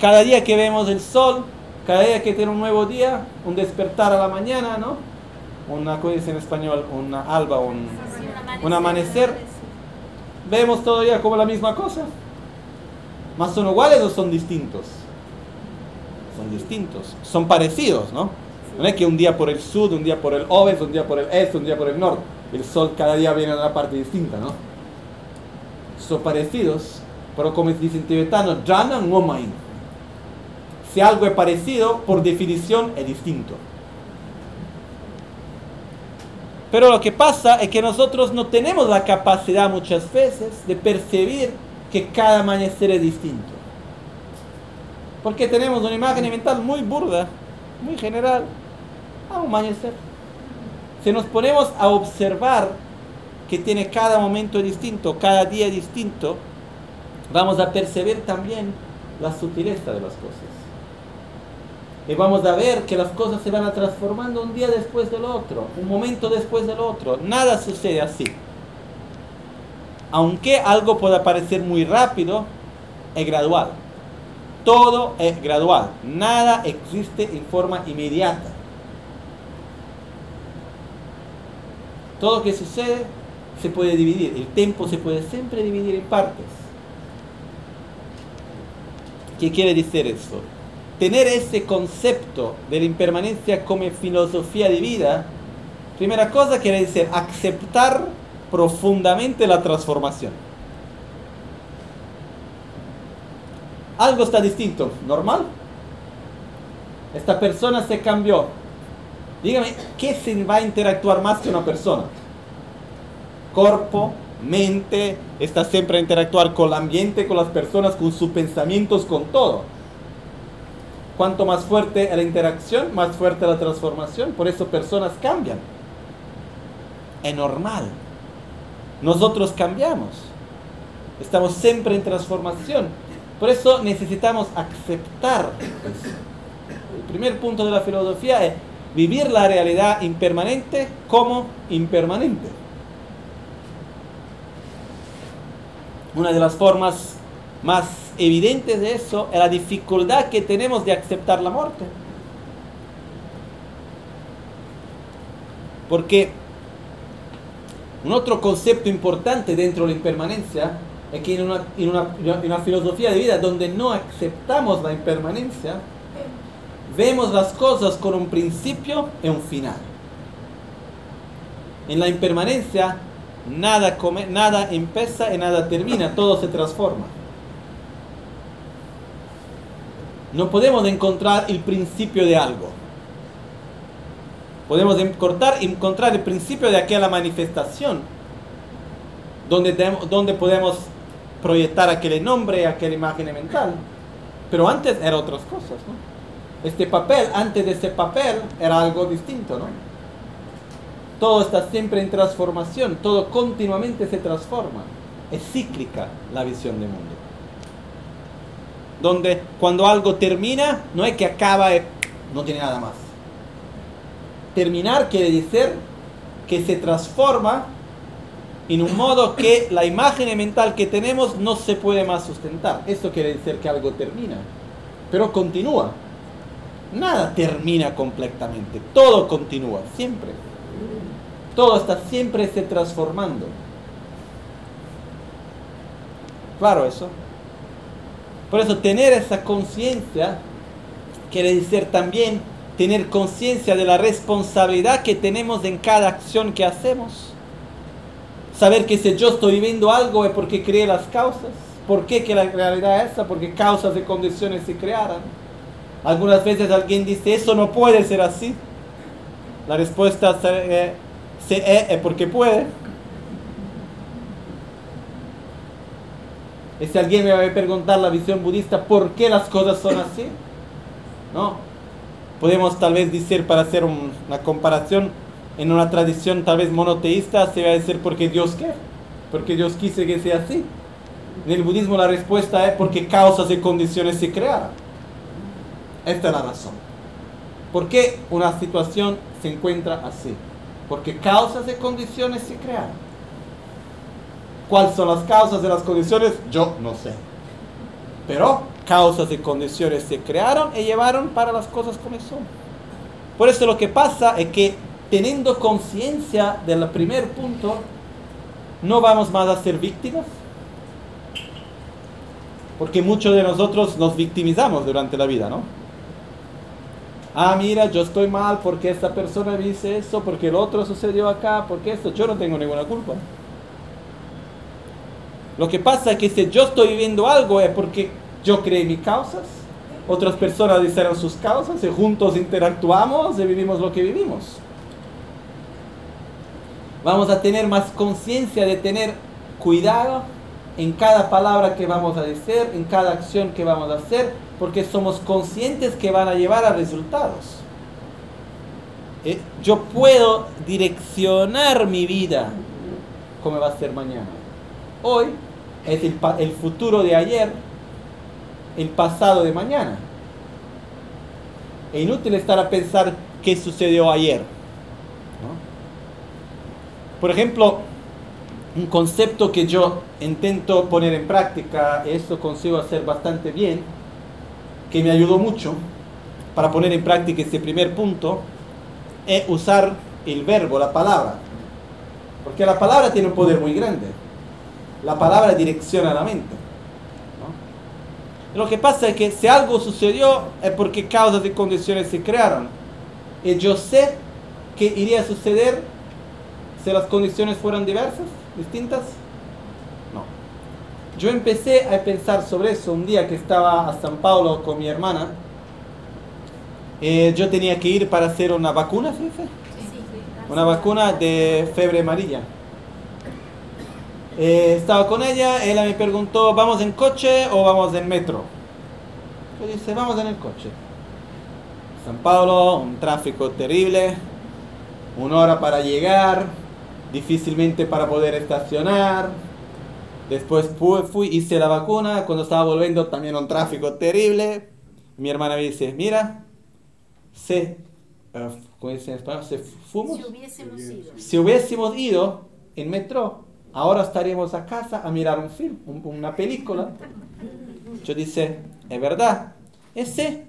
Cada día que vemos el sol, cada día que tiene un nuevo día, un despertar a la mañana, ¿no? una, ¿cómo en español? Una alba, un, un amanecer. Vemos todavía como la misma cosa. ¿Más son iguales o son distintos? Son distintos. Son parecidos, ¿no? No es que un día por el sur, un día por el oeste, un día por el este, un día por el norte. El sol cada día viene de una parte distinta, ¿no? Son parecidos, pero como dicen tibetanos, jana no Si algo es parecido, por definición es distinto. Pero lo que pasa es que nosotros no tenemos la capacidad muchas veces de percibir que cada amanecer es distinto. Porque tenemos una imagen mental muy burda, muy general, a un amanecer. Si nos ponemos a observar que tiene cada momento distinto, cada día distinto, vamos a percibir también la sutileza de las cosas. Y vamos a ver que las cosas se van a transformando un día después del otro, un momento después del otro. Nada sucede así. Aunque algo pueda parecer muy rápido, es gradual. Todo es gradual. Nada existe en forma inmediata. Todo lo que sucede se puede dividir. El tiempo se puede siempre dividir en partes. ¿Qué quiere decir esto? Tener ese concepto de la impermanencia como filosofía de vida, primera cosa quiere decir aceptar profundamente la transformación. Algo está distinto, normal. Esta persona se cambió. Dígame, ¿qué se va a interactuar más que una persona? Cuerpo, mente, está siempre a interactuar con el ambiente, con las personas, con sus pensamientos, con todo Cuanto más fuerte la interacción, más fuerte la transformación. Por eso personas cambian. Es normal. Nosotros cambiamos. Estamos siempre en transformación. Por eso necesitamos aceptar. El primer punto de la filosofía es vivir la realidad impermanente como impermanente. Una de las formas más evidente de eso es la dificultad que tenemos de aceptar la muerte. Porque un otro concepto importante dentro de la impermanencia es que en una, en una, filosofía de vida donde no aceptamos la impermanencia, vemos las cosas con un principio y un final. En la impermanencia nada, come, nada empieza y nada termina, todo se transforma. No podemos encontrar el principio de algo. Podemos encontrar, encontrar el principio de aquella manifestación, donde, donde podemos proyectar aquel nombre, aquella imagen mental. Pero antes era otras cosas, ¿no? Este papel, antes de ese papel, era algo distinto, ¿no? Todo está siempre en transformación, todo continuamente se transforma. Es cíclica la visión del mundo donde cuando algo termina, no es que acaba, no tiene nada más. Terminar quiere decir que se transforma en un modo que la imagen mental que tenemos no se puede más sustentar. Eso quiere decir que algo termina, pero continúa. Nada termina completamente, todo continúa, siempre. Todo está siempre se transformando. Claro eso. Por eso tener esa conciencia quiere decir también tener conciencia de la responsabilidad que tenemos en cada acción que hacemos. Saber que si yo estoy viviendo algo es porque creé las causas. ¿Por qué que la realidad es esa? Porque causas y condiciones se crearon. Algunas veces alguien dice, eso no puede ser así. La respuesta es, es porque puede. Si alguien me va a preguntar la visión budista, ¿por qué las cosas son así? ¿No? Podemos tal vez decir, para hacer una comparación, en una tradición tal vez monoteísta, se va a decir porque Dios quiere, porque Dios quise que sea así. En el budismo la respuesta es porque causas y condiciones se crearon. Esta es la razón. ¿Por qué una situación se encuentra así? Porque causas y condiciones se crearon. ¿Cuáles son las causas de las condiciones? Yo no sé. Pero causas y condiciones se crearon y llevaron para las cosas como son. Por eso lo que pasa es que teniendo conciencia del primer punto, no vamos más a ser víctimas. Porque muchos de nosotros nos victimizamos durante la vida, ¿no? Ah, mira, yo estoy mal porque esta persona dice eso, porque el otro sucedió acá, porque esto, yo no tengo ninguna culpa. Lo que pasa es que si yo estoy viviendo algo es porque yo creé mis causas, otras personas hicieron sus causas y juntos interactuamos y vivimos lo que vivimos. Vamos a tener más conciencia de tener cuidado en cada palabra que vamos a decir, en cada acción que vamos a hacer, porque somos conscientes que van a llevar a resultados. Eh, yo puedo direccionar mi vida como va a ser mañana. Hoy es el, futuro de ayer, el pasado de mañana. Es inútil estar a pensar qué sucedió ayer. Por ejemplo, un concepto que yo intento poner en práctica, esto consigo hacer bastante bien, que me ayudó mucho para poner en práctica este primer punto, es usar el verbo, la palabra. Porque la palabra tiene un poder muy grande la palabra direcciona la mente. Lo que pasa es que si algo sucedió es porque causas y condiciones se crearon. Y yo sé que iría a suceder si las condiciones fueran diversas, distintas. No. Yo empecé a pensar sobre eso un día que estaba a San Paulo con mi hermana. Eh, yo tenía que ir para hacer una vacuna, ¿sí? Una vacuna de fiebre amarilla. Eh, estaba con ella, ella me preguntó, ¿vamos en coche o vamos en metro? Yo dije, vamos en el coche. San Pablo, un tráfico terrible, una hora para llegar, difícilmente para poder estacionar. Después fui, hice la vacuna, cuando estaba volviendo también un tráfico terrible. Mi hermana me dice, mira, se, uh, ¿cómo dice en español? ¿Se fumo? Si hubiésemos ido. Si hubiésemos ido en metro, ahora estaríamos a casa a mirar un film, una película. Yo dice, es verdad, ese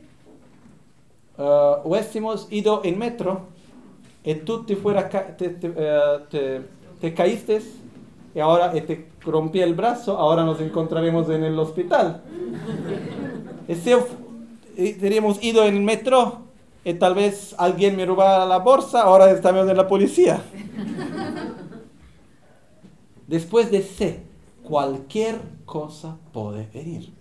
uh, hubiésemos ido en metro y tú te, fuera, uh, te, caíste y ahora te rompí el brazo, ahora nos encontraremos en el hospital. Ese, teníamos ido en el metro y tal vez alguien me robara la bolsa, ahora estamos en la policía. Después de C, cualquier cosa puede venir.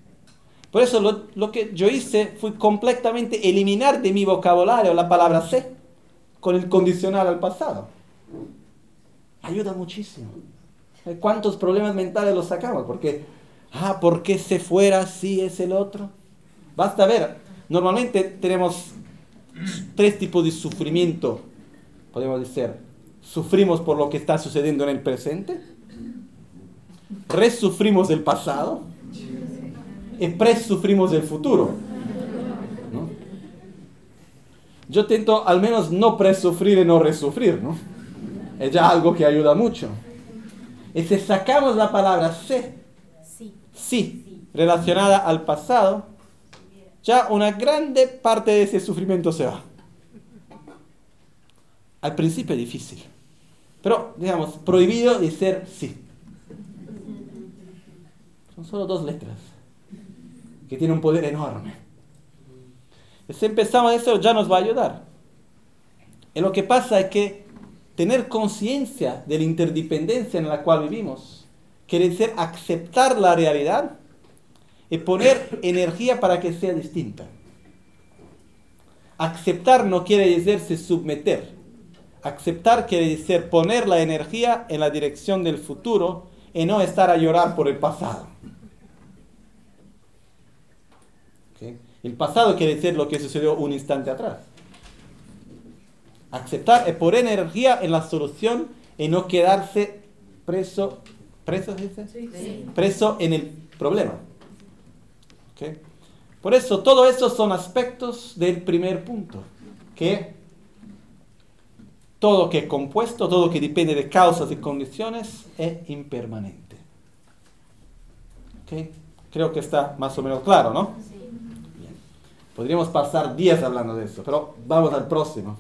Por eso lo, que yo hice fue completamente eliminar de mi vocabulario la palabra C con el condicional al pasado. Ayuda muchísimo. ¿Cuántos problemas mentales los sacamos? Porque, ah, ¿por qué se fuera si es el otro? Basta ver, normalmente tenemos tres tipos de sufrimiento, podemos decir. Sufrimos por lo que está sucediendo en el presente resufrimos del pasado y presufrimos del futuro. Yo intento al menos no presufrir y no resufrir, ¿no? Es ya algo que ayuda mucho. Y si sacamos la palabra se, sí. sí, relacionada al pasado, ya una grande parte de ese sufrimiento se va. Al principio es difícil, pero digamos, prohibido de ser sí. Son solo dos letras que tienen un poder enorme. Si empezamos eso ya nos va a ayudar. Y lo que pasa es que tener conciencia de la interdependencia en la cual vivimos quiere decir aceptar la realidad y poner energía para que sea distinta. Aceptar no quiere decirse submeter. Aceptar quiere decir poner la energía en la dirección del futuro y no estar a llorar por el pasado. El pasado quiere decir lo que sucedió un instante atrás. Aceptar es poner energía en la solución y no quedarse preso, preso, dice? preso en el problema. Por eso, todo eso son aspectos del primer punto, que todo que es compuesto, todo que depende de causas y condiciones, es impermanente. Creo que está más o menos claro, ¿no? Podríamos pasar días hablando de eso, pero vamos al próximo.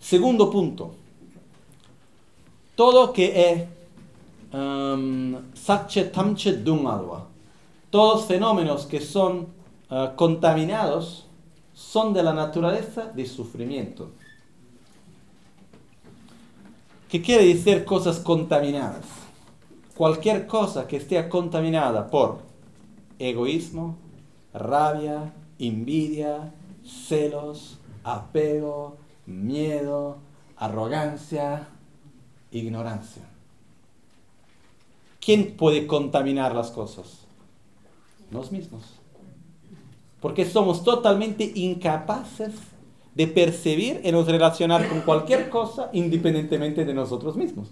Segundo punto. Todo que es um, tamche dungalwa. Todos fenómenos que son uh, contaminados son de la naturaleza de sufrimiento. ¿Qué quiere decir cosas contaminadas? Cualquier cosa que esté contaminada por egoísmo, rabia, envidia, celos, apego, miedo, arrogancia, ignorancia. ¿Quién puede contaminar las cosas? Nos mismos. Porque somos totalmente incapaces de percibir y nos relacionar con cualquier cosa independientemente de nosotros mismos.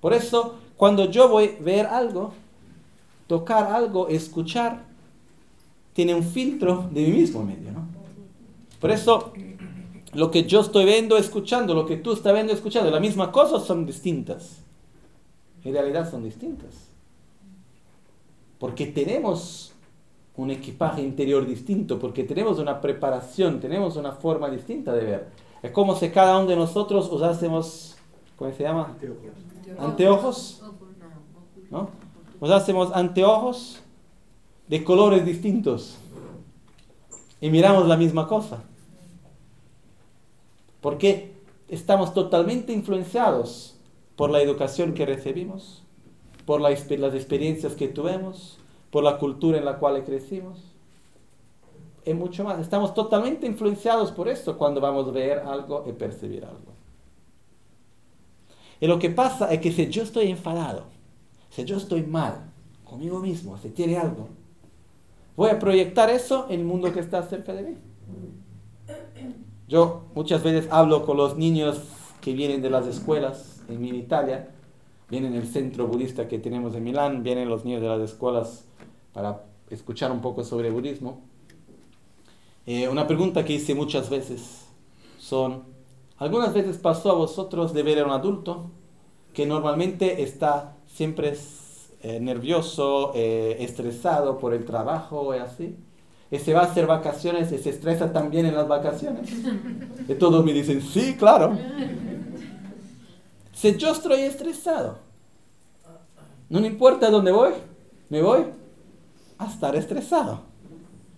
Por eso, cuando yo voy a ver algo, tocar algo, escuchar, tiene un filtro de mí mismo medio. ¿no? Por eso, lo que yo estoy viendo, escuchando, lo que tú estás viendo, escuchando, la misma cosa son distintas. En realidad son distintas. Porque tenemos un equipaje interior distinto, porque tenemos una preparación, tenemos una forma distinta de ver. Es como si cada uno de nosotros usásemos, ¿cómo se llama? Anteojos. Anteojos. ¿No? Usásemos anteojos de colores distintos y miramos la misma cosa. Porque estamos totalmente influenciados por la educación que recibimos, por las experiencias que tuvimos, por la cultura en la cual crecimos. Y mucho más. Estamos totalmente influenciados por esto cuando vamos a ver algo y percibir algo. Y lo que pasa es que si yo estoy enfadado, si yo estoy mal conmigo mismo, si tiene algo, voy a proyectar eso en el mundo que está cerca de mí. Yo muchas veces hablo con los niños que vienen de las escuelas en Italia, vienen el centro budista que tenemos en Milán, vienen los niños de las escuelas para escuchar un poco sobre budismo. Eh, una pregunta que hice muchas veces son, ¿algunas veces pasó a vosotros de ver a un adulto que normalmente está siempre eh, nervioso, eh, estresado por el trabajo y así? y se va a hacer vacaciones y se estresa también en las vacaciones. Y todos me dicen, sí, claro. Si yo estoy estresado, no importa dónde voy, me voy a estar estresado.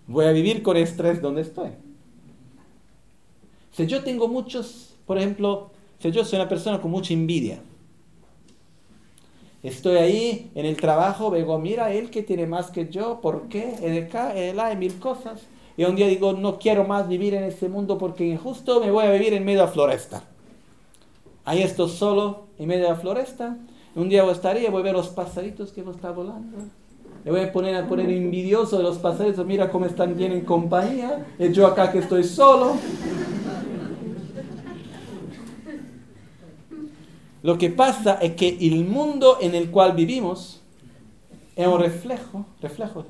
Voy a vivir con estrés donde estoy. Si yo tengo muchos, por ejemplo, si yo soy una persona con mucha envidia, Estoy ahí en el trabajo, veo, mira, él que tiene más que yo, ¿por qué? Él acá, él hay mil cosas. Y un día digo, no quiero más vivir en ese mundo porque injusto me voy a vivir en medio de la floresta. Ahí estoy solo en medio de la floresta. Un día voy a estar ahí, voy a ver los pasaritos que están volando. Le voy a poner a poner envidioso de los pasaritos, mira cómo están bien en compañía. Y yo acá que estoy solo. Lo que pasa es que el mundo en el cual vivimos es un reflejo, reflejo,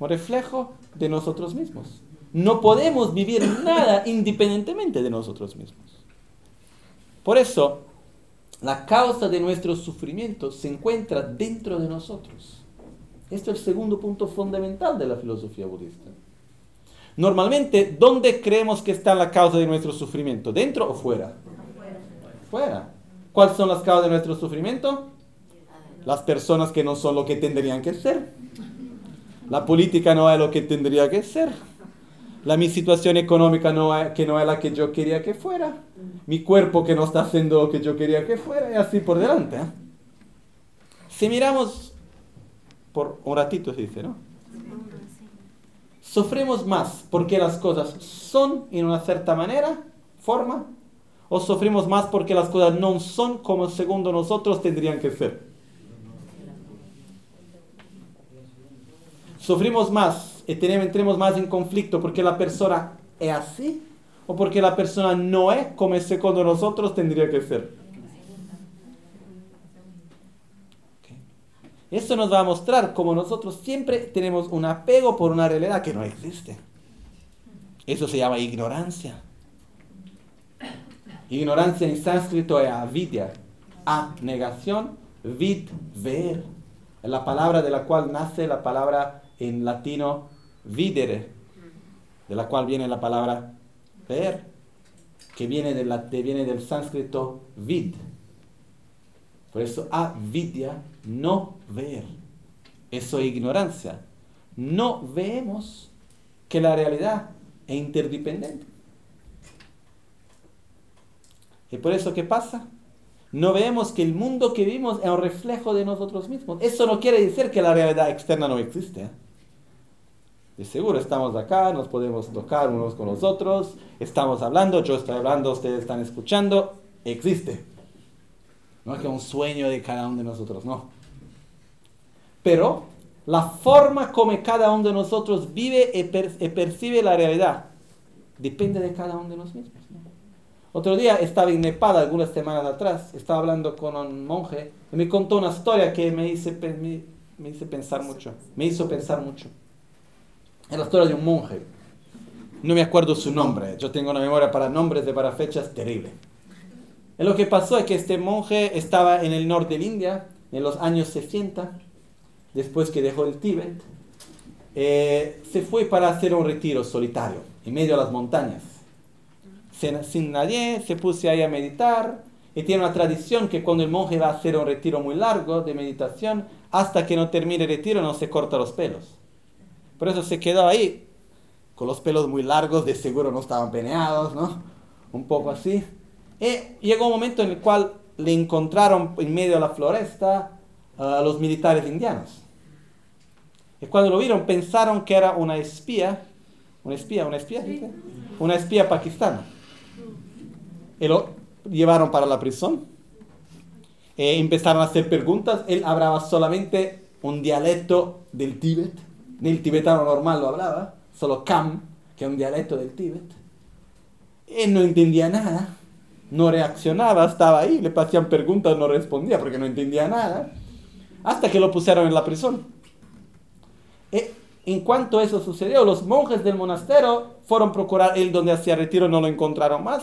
un reflejo de nosotros mismos. No podemos vivir nada independientemente de nosotros mismos. Por eso, la causa de nuestro sufrimiento se encuentra dentro de nosotros. Este es el segundo punto fundamental de la filosofía budista. Normalmente, ¿dónde creemos que está la causa de nuestro sufrimiento? ¿Dentro o fuera? Fuera. ¿Cuáles son las causas de nuestro sufrimiento? Las personas que no son lo que tendrían que ser. La política no es lo que tendría que ser. La mi situación económica no es, que no es la que yo quería que fuera. Mi cuerpo que no está haciendo lo que yo quería que fuera y así por delante. ¿eh? Si miramos por un ratito se dice, ¿no? Sufrimos más porque las cosas son en una cierta manera, forma, o sufrimos más porque las cosas no son como según nosotros tendrían que ser. Sufrimos más entremos más en conflicto porque la persona es así o porque la persona no es como según nosotros tendría que ser. Esto nos va a mostrar cómo nosotros siempre tenemos un apego por una realidad que no existe. Eso se llama ignorancia. Ignorancia en sánscrito es avidya. A, negación, vid, ver. La palabra de la cual nace la palabra en latino videre, de la cual viene la palabra ver, que viene, de la, viene del sánscrito vid. Por eso avidya, no ver. Eso es ignorancia. No vemos que la realidad es interdependente. ¿Y por eso qué pasa? No vemos que el mundo que vivimos es un reflejo de nosotros mismos. Eso no quiere decir que la realidad externa no existe. ¿eh? De seguro estamos acá, nos podemos tocar unos con los otros, estamos hablando, yo estoy hablando, ustedes están escuchando, existe. No es que un sueño de cada uno de nosotros, no. Pero la forma como cada uno de nosotros vive y, percibe la realidad depende de cada uno de nosotros mismos. Otro día estaba en Nepal, algunas semanas atrás, estaba hablando con un monje y me contó una historia que me, hizo, me, me hizo pensar mucho. Me hizo pensar mucho. Es la historia de un monje. No me acuerdo su nombre. Yo tengo una memoria para nombres y para fechas terrible. Lo que pasó es que este monje estaba en el norte de India en los años 60, después que dejó el Tíbet. Eh, se fue para hacer un retiro solitario en medio de las montañas sin nadie, se puso ahí a meditar. Y tiene una tradición que cuando el monje va a hacer un retiro muy largo de meditación, hasta que no termine el retiro no se corta los pelos. Por eso se quedó ahí, con los pelos muy largos, de seguro no estaban peneados, ¿no? Un poco así. Y llegó un momento en el cual le encontraron en medio de la floresta a los militares indianos. Y cuando lo vieron pensaron que era una espía, una espía, una espía, una espía pakistana y lo llevaron para la prisión. Eh, empezaron a hacer preguntas. Él hablaba solamente un dialecto del Tíbet. Ni el tibetano normal lo hablaba, solo Kam, que es un dialecto del Tíbet. Él no entendía nada, no reaccionaba, estaba ahí, le hacían preguntas, no respondía porque no entendía nada. Hasta que lo pusieron en la prisión. Eh, en cuanto eso sucedió, los monjes del monasterio fueron a procurar él donde hacía retiro, no lo encontraron más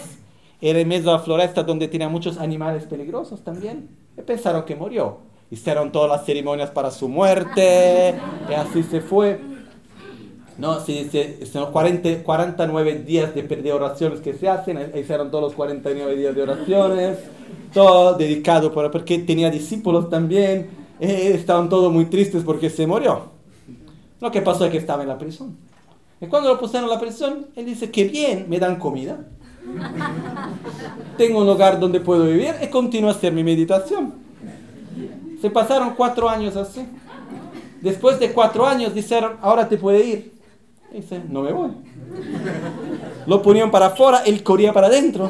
era en medio de la floresta donde tenía muchos animales peligrosos también. Y pensaron que murió. Hicieron todas las ceremonias para su muerte. Y así se fue. No, sí, son 40, 49 días de, de, oraciones que se hacen. Hicieron todos los 49 días de oraciones. Todo dedicado por, porque tenía discípulos también. Eh, estaban todos muy tristes porque se murió. Lo que pasó es que estaba en la prisión. Y cuando lo pusieron en la prisión, él dice, que bien, me dan comida tengo un lugar donde puedo vivir y continúo a hacer mi meditación. Se pasaron cuatro años así. Después de cuatro años dijeron, ahora te puede ir. dice, no me voy. Lo ponían para afuera, él corría para adentro.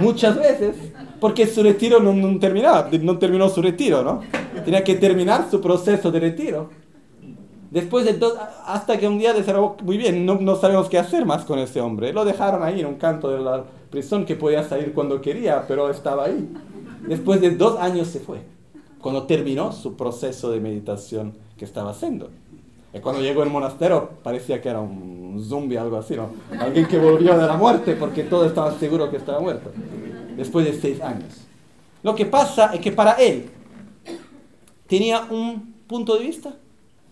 Muchas veces. Porque su retiro no, terminaba, no terminó su retiro, ¿no? Tenía que terminar su proceso de retiro. Después de dos, hasta que un día desarrolló muy bien, no, no, sabemos qué hacer más con ese hombre. Lo dejaron ahí en un canto de la prisión que podía salir cuando quería, pero estaba ahí. Después de dos años se fue, cuando terminó su proceso de meditación que estaba haciendo. Y cuando llegó al monasterio parecía que era un zombie, algo así, ¿no? Alguien que volvió de la muerte porque todos estaban seguros que estaba muerto. Después de seis años. Lo que pasa es que para él tenía un punto de vista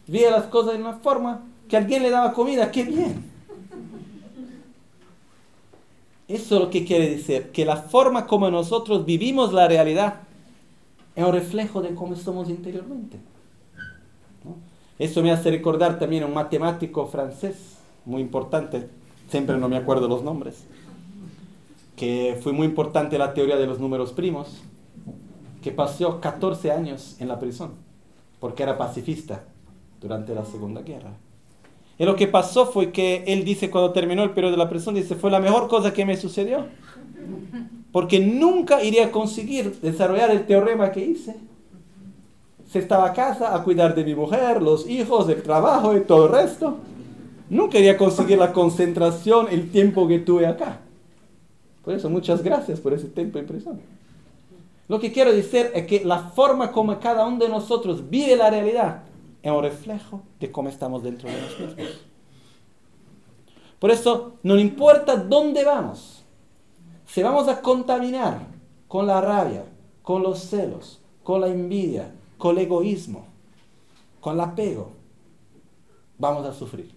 veía las cosas de una forma que alguien le daba comida, qué bien. Eso es lo que quiere decir, que la forma como nosotros vivimos la realidad es un reflejo de cómo somos interiormente. Eso me hace recordar también a un matemático francés, muy importante, siempre no me acuerdo los nombres, que fue muy importante la teoría de los números primos, que pasó 14 años en la prisión, porque era pacifista durante la Segunda Guerra. Y lo que pasó fue que él dice, cuando terminó el periodo de la prisión, dice, fue la mejor cosa que me sucedió, porque nunca iría a conseguir desarrollar el teorema que hice. Se estaba a casa a cuidar de mi mujer, los hijos, el trabajo y todo el resto. Nunca iría a conseguir la concentración, el tiempo que tuve acá. Por eso, muchas gracias por ese tiempo prisión. Lo que quiero decir es que la forma como cada uno de nosotros vive la realidad es un reflejo de cómo estamos dentro de nosotros. Por eso, no importa dónde vamos, si vamos a contaminar con la rabia, con los celos, con la envidia, con el egoísmo, con el apego, vamos a sufrir.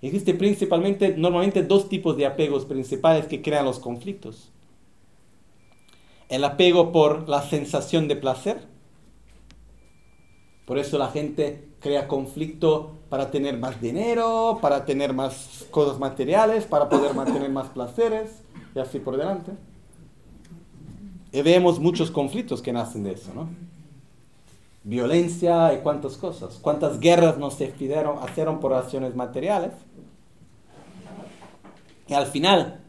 Existe principalmente, normalmente dos tipos de apegos principales que crean los conflictos. El apego por la sensación de placer. Por eso la gente crea conflicto para tener más dinero, para tener más cosas materiales, para poder mantener más placeres y así por delante. Y vemos muchos conflictos que nacen de eso, ¿no? Violencia y cuántas cosas. Cuántas guerras nos hicieron, hicieron por acciones materiales y al final,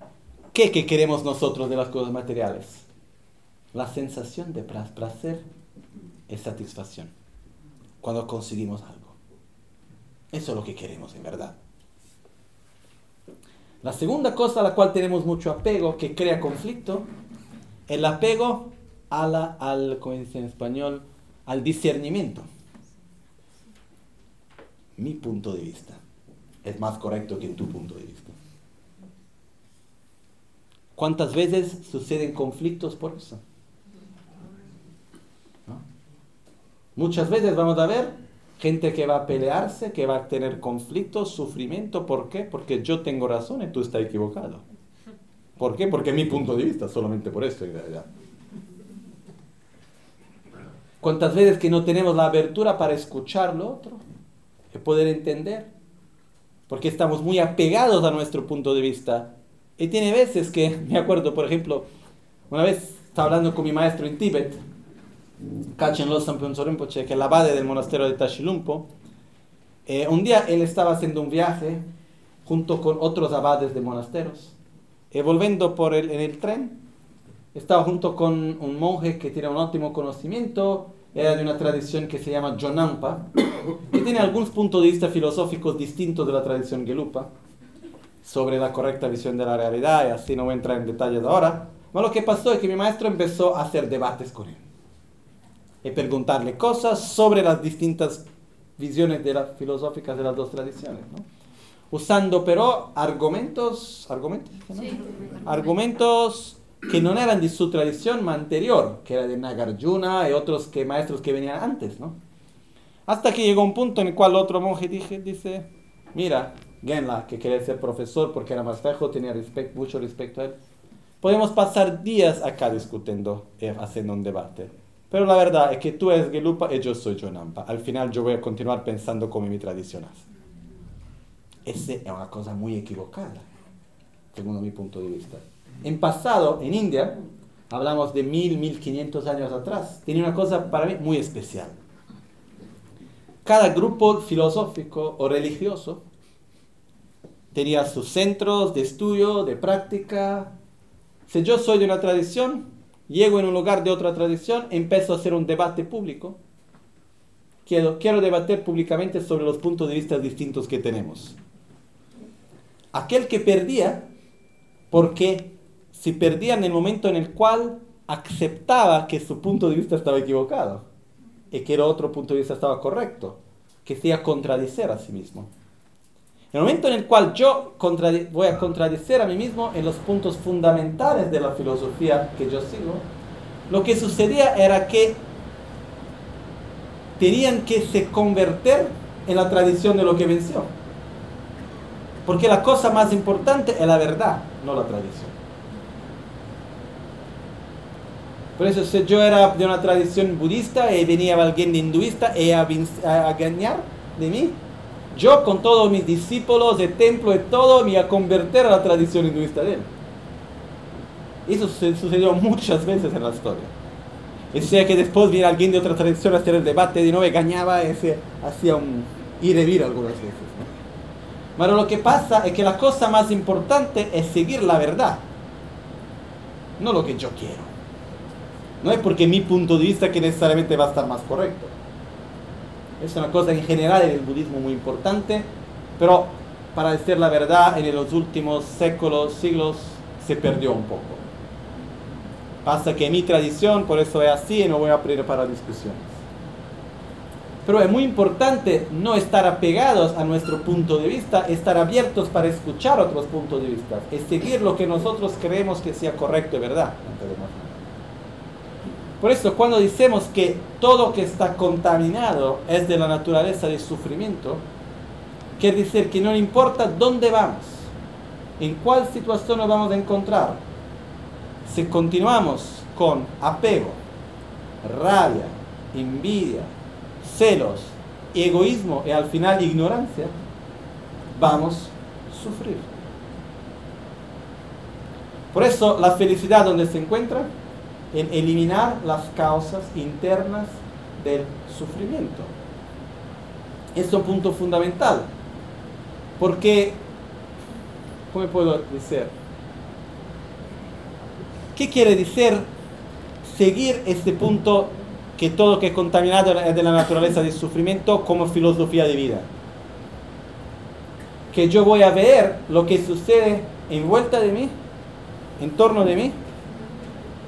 ¿qué, ¿qué queremos nosotros de las cosas materiales? La sensación de placer es satisfacción cuando conseguimos algo. Eso es lo que queremos en verdad. La segunda cosa a la cual tenemos mucho apego, que crea conflicto, el apego a la, al, como dice en español, al discernimiento. Mi punto de vista es más correcto que tu punto de vista. ¿Cuántas veces suceden conflictos por eso? Muchas veces vamos a ver gente que va a pelearse, que va a tener conflictos, sufrimiento. ¿Por qué? Porque yo tengo razón y tú estás equivocado. ¿Por qué? Porque mi punto de vista, solamente por en realidad. ¿Cuántas veces que no tenemos la abertura para escuchar lo otro y poder entender? Porque estamos muy apegados a nuestro punto de vista y tiene veces que, me acuerdo, por ejemplo, una vez estaba hablando con mi maestro en Tíbet, Kachen Losam que es el abade del monasterio de Tashilumpo. Eh, un día él estaba haciendo un viaje junto con otros abades de monasteros. Y volviendo por el, en el tren, estaba junto con un monje que tiene un óptimo conocimiento, era de una tradición que se llama Jonampa, que tiene algunos puntos de vista filosóficos distintos de la tradición Gelupa sobre la correcta visión de la realidad y así no voy a entrar en detalles ahora. Pero lo que pasó es que mi maestro empezó a hacer debates con él y preguntarle cosas sobre las distintas visiones de filosóficas de las dos tradiciones, ¿no? usando pero argumentos, argumentos, argumentos que no eran de su tradición anterior, que era de Nagarjuna y otros que maestros que venían antes, ¿no? Hasta que llegó un punto en el cual otro monje dije, dice, mira, Genla, que quería ser profesor porque era más viejo, tenía mucho respeto a él. Podemos pasar días acá discutiendo, eh, haciendo un debate. Pero la verdad es que tú eres Gelupa y yo soy Jonampa. Al final yo voy a continuar pensando como mi tradición Esa es una cosa muy equivocada, según mi punto de vista. En pasado, en India, hablamos de mil, mil quinientos años atrás, tenía una cosa para mí muy especial. Cada grupo filosófico o religioso tenía sus centros de estudio, de práctica. Si yo soy de una tradición, llego en un lugar de otra tradición, empiezo a hacer un debate público. Quiero, quiero debatir públicamente sobre los puntos de vista distintos que tenemos. Aquel que perdía, porque si perdía en el momento en el cual aceptaba que su punto de vista estaba equivocado y que el otro punto de vista estaba correcto, que sea contradicer a sí mismo. En el momento en el cual yo voy a contradecir a mí mismo en los puntos fundamentales de la filosofía que yo sigo, lo que sucedía era que tenían que se convertir en la tradición de lo que venció. Porque la cosa más importante es la verdad, no la tradición. Por eso si yo era de una tradición budista y venía alguien hinduista y a, a, ganar de mí, yo con todos mis discípulos de templo y todo me a convertir a la tradición hinduista de él. Eso sucedió muchas veces en la historia. Y sea que después viene alguien de otra tradición a hacer el debate, de nuevo engañaba y se hacía un ir y vir algunas veces. Pero lo que pasa es que la cosa más importante es seguir la verdad, no lo que yo quiero. No es porque mi punto de vista que necesariamente va a estar más correcto. Es una cosa en general en el budismo muy importante, pero para decir la verdad, en los últimos séculos, siglos, se perdió un poco. Pasa que mi tradición, por eso es así, y no voy a abrir para discusiones. Pero es muy importante no estar apegados a nuestro punto de vista, estar abiertos para escuchar otros puntos de vista, es seguir lo que nosotros creemos que sea correcto y verdad. Por eso cuando decimos que todo que está contaminado es de la naturaleza del sufrimiento, quiere decir que no importa dónde vamos, en cuál situación nos vamos a encontrar, si continuamos con apego, rabia, envidia, celos, egoísmo y al final ignorancia, vamos a sufrir. Por eso la felicidad donde se encuentra en eliminar las causas internas del sufrimiento. Es un punto fundamental. Porque, ¿cómo puedo decir? ¿Qué quiere decir seguir este punto que todo que es contaminado es de la naturaleza del sufrimiento como filosofía de vida? Que yo voy a ver lo que sucede en vuelta de mí, en torno de mí,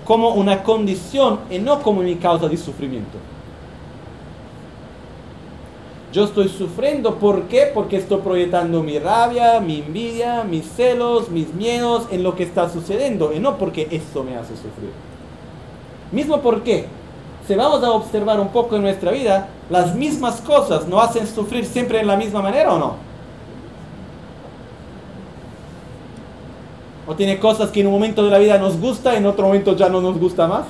como una condición y no como mi causa de sufrimiento. Yo estoy sufriendo, ¿por qué? Porque estoy proyectando mi rabia, mi envidia, mis celos, mis miedos en lo que está sucediendo y no porque esto me hace sufrir. Mismo porque, si vamos a observar un poco en nuestra vida, las mismas cosas nos hacen sufrir siempre en la misma manera o no. ¿O tiene cosas que en un momento de la vida nos gusta en otro momento ya no nos gusta más?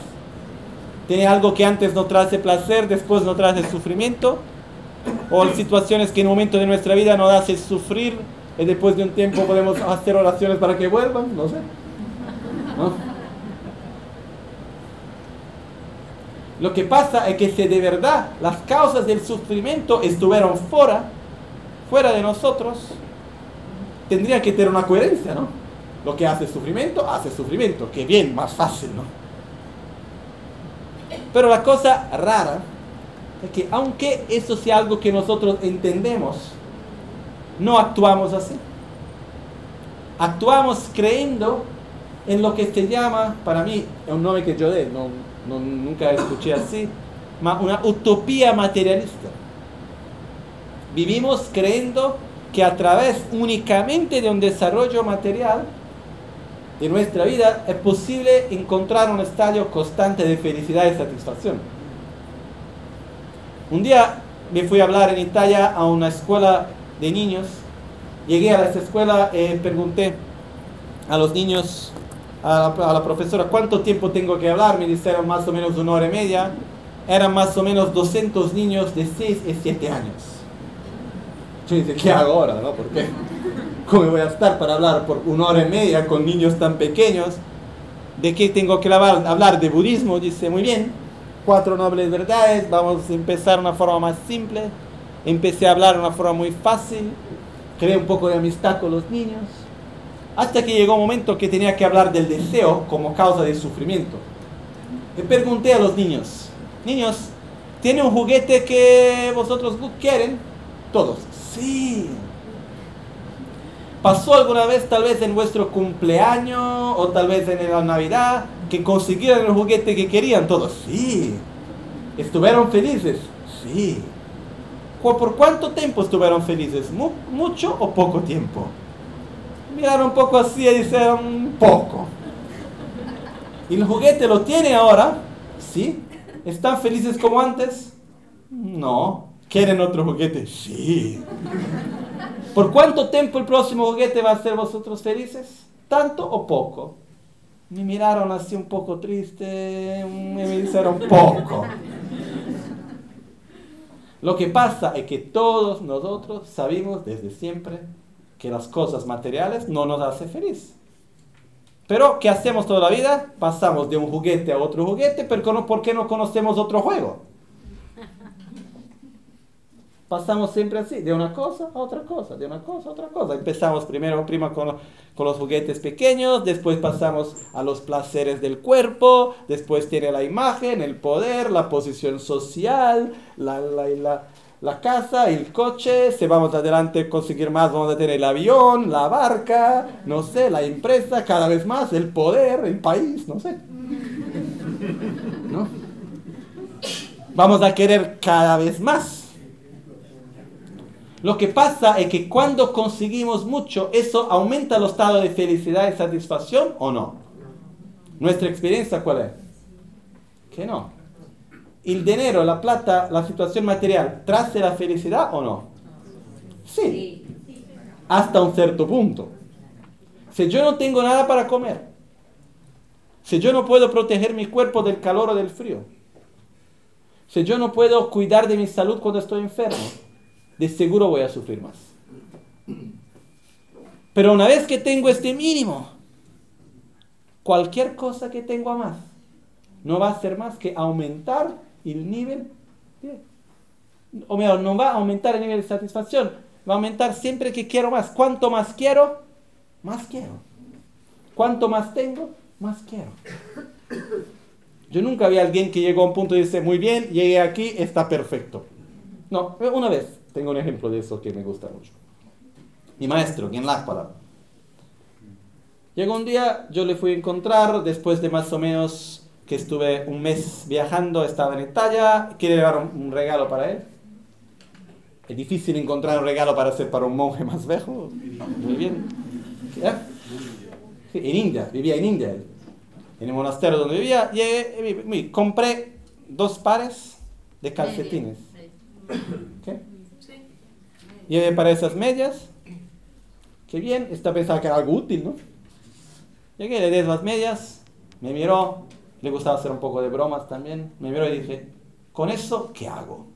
¿Tiene algo que antes no trae placer, después no trae sufrimiento? ¿O situaciones que en un momento de nuestra vida nos hace sufrir y después de un tiempo podemos hacer oraciones para que vuelvan? No sé. Lo que pasa es que si de verdad las causas del sufrimiento estuvieron fuera, fuera de nosotros, tendría que tener una coherencia, ¿no? Lo que hace sufrimiento, hace sufrimiento. Que bien, más fácil, ¿no? Pero la cosa rara es que aunque eso sea algo que nosotros entendemos, no actuamos así. Actuamos creyendo en lo que se llama, para mí, es un nombre que yo dé, no, nunca escuché así, una utopía materialista. Vivimos creyendo que a través únicamente de un desarrollo material de nuestra vida es posible encontrar un estadio constante de felicidad y satisfacción. Un día me fui a hablar en Italia a una escuela de niños. Llegué a esa escuela y pregunté a los niños, a la, profesora, ¿cuánto tiempo tengo que hablar? Me dijeron más o menos una hora y media. Eran más o menos 200 niños de 6 y 7 años. Yo dije, ¿qué hago ahora? No? ¿Por qué? ¿Cómo voy a estar para hablar por una hora y media con niños tan pequeños? ¿De qué tengo que hablar? De budismo, dice, muy bien. Cuatro nobles verdades, vamos a empezar de una forma más simple. Empecé a hablar de una forma muy fácil. Creé un poco de amistad con los niños. Hasta que llegó un momento que tenía que hablar del deseo como causa del sufrimiento. Le pregunté a los niños, niños, ¿tiene un juguete que vosotros quieren? Todos, sí. ¿Pasó alguna vez tal vez en vuestro cumpleaños o tal vez en la Navidad que consiguieron el juguete que querían todos? Sí. ¿Estuvieron felices? Sí. ¿Por cuánto tiempo estuvieron felices? ¿Mucho o poco tiempo? Miraron un poco así y dijeron poco. ¿Y el juguete lo tiene ahora? Sí. ¿Están felices como antes? No. ¿Quieren otro juguete? Sí. ¿Por cuánto tiempo el próximo juguete va a hacer vosotros felices? ¿Tanto o poco? me miraron así un poco triste, me dijeron poco. Lo que pasa es que todos nosotros sabemos desde siempre que las cosas materiales no nos hacen feliz. Pero, ¿qué hacemos toda la vida? Pasamos de un juguete a otro juguete, pero ¿por qué no conocemos otro juego? Pasamos siempre así, de una cosa a otra cosa, de una cosa a otra cosa. Empezamos primero, prima con, con los juguetes pequeños, después pasamos a los placeres del cuerpo, después tiene la imagen, el poder, la posición social, la, la, la, la casa, el coche, si vamos adelante conseguir más, vamos a tener el avión, la barca, no sé, la empresa, cada vez más, el poder, el país, no sé. ¿No? Vamos a querer cada vez más. Lo que pasa es que cuando conseguimos mucho, eso aumenta el estado de felicidad y satisfacción o no. Nuestra experiencia cuál es? Que no. ¿El dinero, la plata, la situación material trae la felicidad o no? Sí. Hasta un cierto punto. Si yo no tengo nada para comer, si yo no puedo proteger mi cuerpo del calor o del frío, si yo no puedo cuidar de mi salud cuando estoy enfermo, de seguro voy a sufrir más. Pero una vez que tengo este mínimo, cualquier cosa que tengo a más no va a ser más que aumentar el nivel, o mejor, no va a aumentar el nivel de satisfacción, va a aumentar siempre que quiero más. Cuanto más quiero, más quiero. Cuanto más tengo, más quiero. Yo nunca vi a alguien que llegó a un punto y dice, muy bien, llegué aquí, está perfecto. No, una vez. Tengo un ejemplo de eso que me gusta mucho. Mi maestro, quien Láspara. Llegó un día, yo le fui a encontrar, después de más o menos que estuve un mes viajando, estaba en Italia, quiere llevar un, regalo para él. Es difícil encontrar un regalo para hacer para un monje más viejo. Muy bien. en India, vivía en India. En el monasterio donde vivía, llegué, compré dos pares de calcetines. ¿Qué? Llevé para esas medias. Qué bien, está pensando que era algo útil, ¿no? Llegué, le di las medias, me miró, le gustaba hacer un poco de bromas también, me miró y dije, ¿con eso qué hago?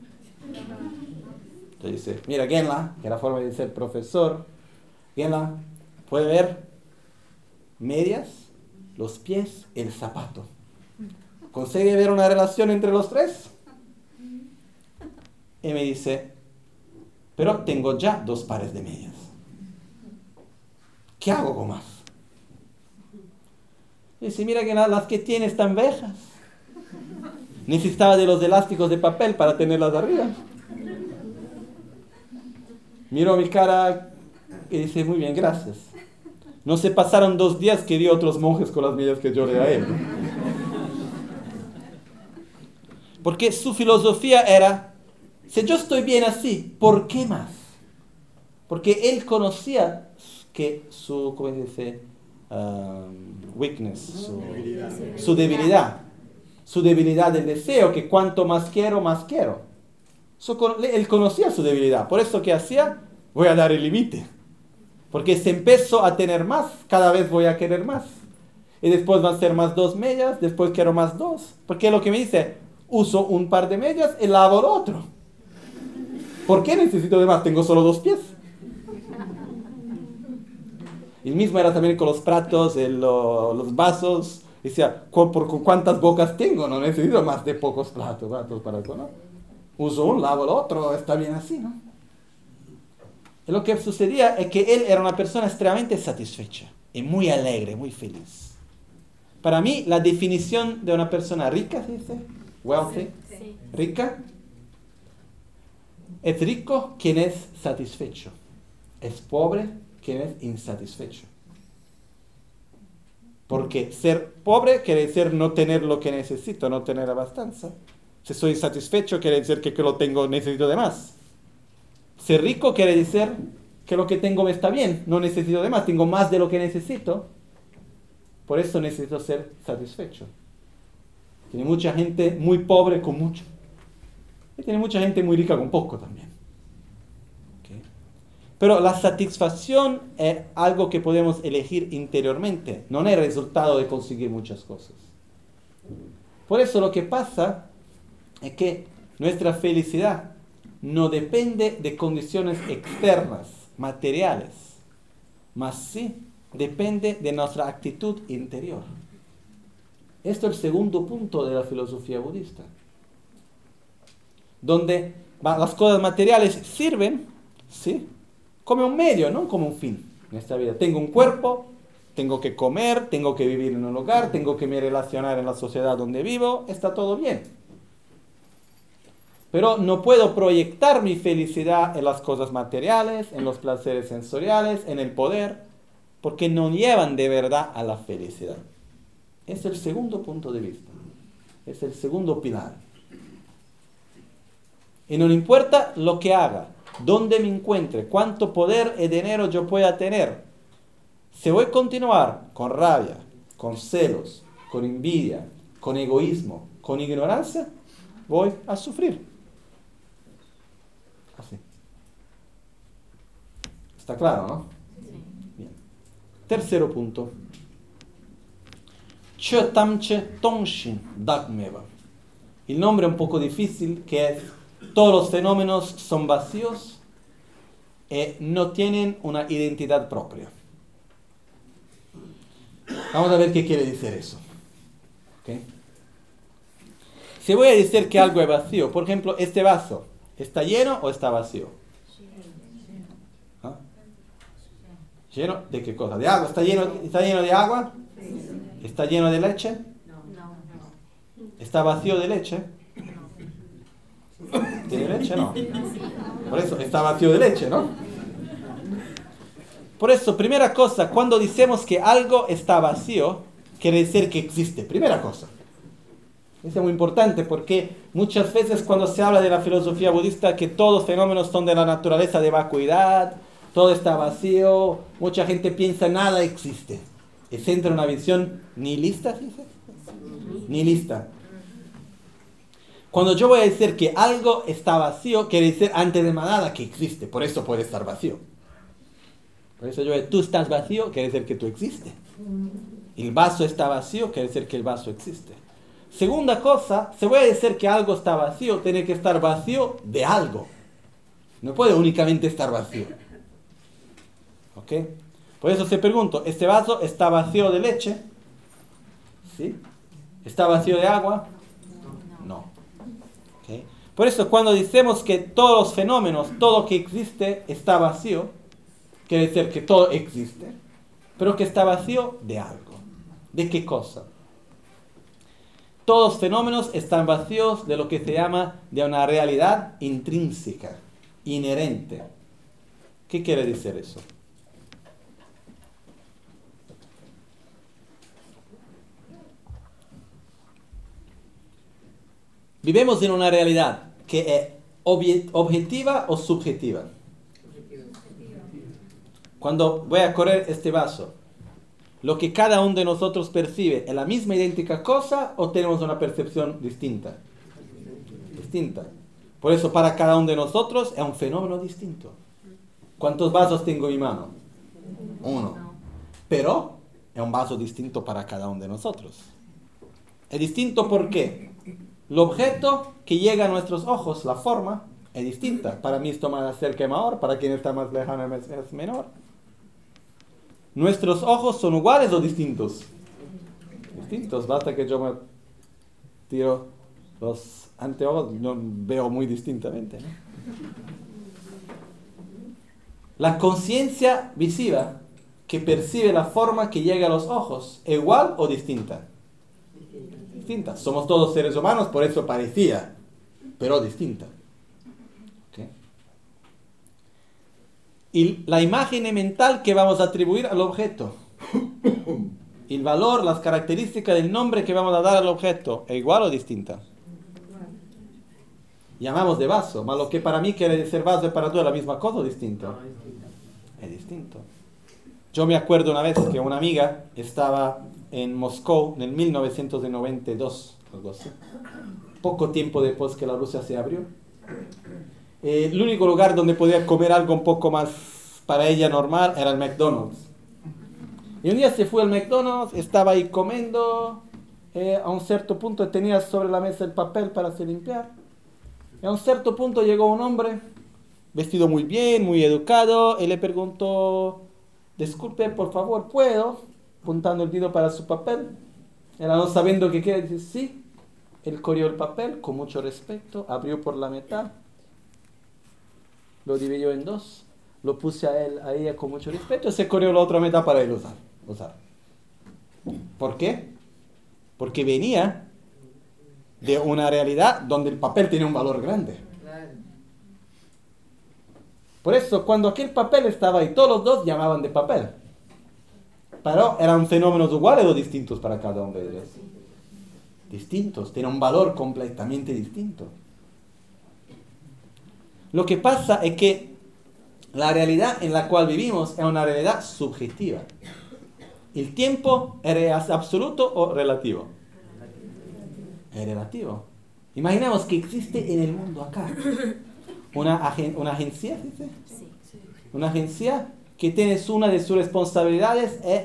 Le dice, mira, Genla, que era forma de ser profesor, Genla, puede ver medias, los pies, el zapato. ¿Consigue ver una relación entre los tres? Y me dice, pero tengo ya dos pares de medias. ¿Qué hago con más? Dice, mira que las que tiene están viejas. Necesitaba de los elásticos de papel para tenerlas arriba. Miró mi cara y dice, muy bien, gracias. No se pasaron dos días que dio otros monjes con las medias que yo le a él. Porque su filosofía era, si yo estoy bien así, ¿por qué más? Porque él conocía que su, ¿cómo se dice? Um, weakness, su debilidad. su debilidad, su debilidad del deseo, que cuanto más quiero, más quiero. él conocía su debilidad, por eso que hacía, voy a dar el límite. Porque si empezó a tener más, cada vez voy a querer más. Y después van a ser más dos medias, después quiero más dos. Porque lo que me dice, uso un par de medias y lavo el otro. ¿Por qué necesito de más? Tengo solo dos pies. El mismo era también con los platos, los vasos. Decía, ¿por, cuántas bocas tengo? No necesito más de pocos platos, para ¿no? Uso un, lavo el otro, está bien así, ¿no? Y lo que sucedía es que él era una persona extremadamente satisfecha y muy alegre, muy feliz. Para mí, la definición de una persona rica, ¿se dice? Wealthy, rica, es rico quien es satisfecho. Es pobre quien es insatisfecho. Porque ser pobre quiere decir no tener lo que necesito, no tener abastanza. Si soy insatisfecho quiere decir que, que lo tengo, necesito de más. Ser rico quiere decir que lo que tengo está bien, no necesito de más, tengo más de lo que necesito. Por eso necesito ser satisfecho. Tiene mucha gente muy pobre con mucho. Y tiene mucha gente muy rica con poco también. Pero la satisfacción es algo que podemos elegir interiormente, no es el resultado de conseguir muchas cosas. Por eso lo que pasa es que nuestra felicidad no depende de condiciones externas, materiales, mas sí depende de nuestra actitud interior. Esto es el segundo punto de la filosofía budista, donde las cosas materiales sirven, ¿sí? Como un medio, no como un fin en esta vida. Tengo un cuerpo, tengo que comer, tengo que vivir en un lugar, tengo que me relacionar en la sociedad donde vivo, está todo bien. Pero no puedo proyectar mi felicidad en las cosas materiales, en los placeres sensoriales, en el poder, porque no llevan de verdad a la felicidad. Es el segundo punto de vista. Es el segundo pilar. Y no importa lo que haga, dónde me encuentre, cuánto poder y dinero yo pueda tener. Si voy a continuar con rabia, con celos, con envidia, con egoísmo, con ignorancia, voy a sufrir. Así. ¿Está claro, no? Bien. Tercero punto. El nombre un poco difícil que es todos los fenómenos son vacíos y no tienen una identidad propia. Vamos a ver qué quiere decir eso. Si voy a decir que algo es vacío, por ejemplo, este vaso, ¿está lleno o está vacío? ¿Ah? ¿Lleno de qué cosa? ¿De agua? ¿Está lleno, ¿Está lleno de agua? ¿Está lleno de leche? ¿Está vacío de leche? ¿Tiene leche? No. Por eso está vacío de leche, ¿no? Por eso, primera cosa, cuando decimos que algo está vacío, quiere decir que existe. Primera cosa. Eso es muy importante porque muchas veces cuando se habla de la filosofía budista que todos fenómenos son de la naturaleza de vacuidad, todo está vacío, mucha gente piensa nada existe. Es entre una visión nihilista, ¿sí? Nihilista. Cuando yo voy a decir que algo está vacío, quiere decir antes de nada que existe. Por eso puede estar vacío. Por eso yo digo, tú estás vacío, quiere decir que tú existes. El vaso está vacío, quiere decir que el vaso existe. Segunda cosa, se voy a decir que algo está vacío, tiene que estar vacío de algo. No puede únicamente estar vacío. ¿Ok? Por eso se pregunto, ¿este vaso está vacío de leche? ¿Sí? ¿Está vacío de agua? Por eso cuando decimos que todos los fenómenos, todo que existe está vacío, quiere decir que todo existe, pero que está vacío de algo. ¿De qué cosa? Todos los fenómenos están vacíos de lo que se llama de una realidad intrínseca, inherente. ¿Qué quiere decir eso? Vivimos en una realidad que es objetiva o subjetiva. Cuando voy a correr este vaso, lo que cada uno de nosotros percibe es la misma idéntica cosa o tenemos una percepción distinta. Distinta. Por eso para cada uno de nosotros es un fenómeno distinto. ¿Cuántos vasos tengo en mi mano? Uno. Pero es un vaso distinto para cada uno de nosotros. Es distinto ¿por qué? El objeto que llega a nuestros ojos, la forma, es distinta. Para mí esto más cerca es mayor, para quien está más lejano es menor. ¿Nuestros ojos son iguales o distintos? Distintos, basta que yo me tiro los anteojos, no veo muy distintamente. La conciencia visiva que percibe la forma que llega a los ojos, ¿igual o distinta? Somos todos seres humanos, por eso parecía, pero distinta. Y la imagen mental que vamos a atribuir al objeto. El valor, las características del nombre que vamos a dar al objeto, ¿es igual o distinta? Llamamos de vaso, pero lo que para mí quiere decir vaso es para tú la misma cosa o distinto. es distinto. Yo me acuerdo una vez que una amiga estaba en Moscú en el 1992, algo así. Poco tiempo después que la Rusia se abrió. Eh, el único lugar donde podía comer algo un poco más para ella normal era el McDonald's. Y un día se fue al McDonald's, estaba ahí comiendo, eh, a un cierto punto tenía sobre la mesa el papel para se limpiar. Y a un cierto punto llegó un hombre, vestido muy bien, muy educado, y le preguntó, disculpe, por favor, ¿puedo? Apuntando el dedo para su papel. Era no sabiendo qué quiere, dice, sí. Él corrió el papel con mucho respeto, abrió por la mitad, lo dividió en dos, lo puse a él, a ella con mucho respeto, y se corrió la otra mitad para él usar. usar. ¿Por qué? Porque venía de una realidad donde el papel tiene un valor grande. Por eso, cuando aquel papel estaba ahí, todos los dos llamaban de papel. Pero eran fenómenos iguales o distintos para cada uno de ellos. Distintos, tiene un valor completamente distinto. Lo que pasa es que la realidad en la cual vivimos es una realidad subjetiva. ¿El tiempo es absoluto o relativo? Es relativo. Imaginemos que existe en el mundo acá una, una agencia, ¿sí? Una agencia que tiene una de sus responsabilidades es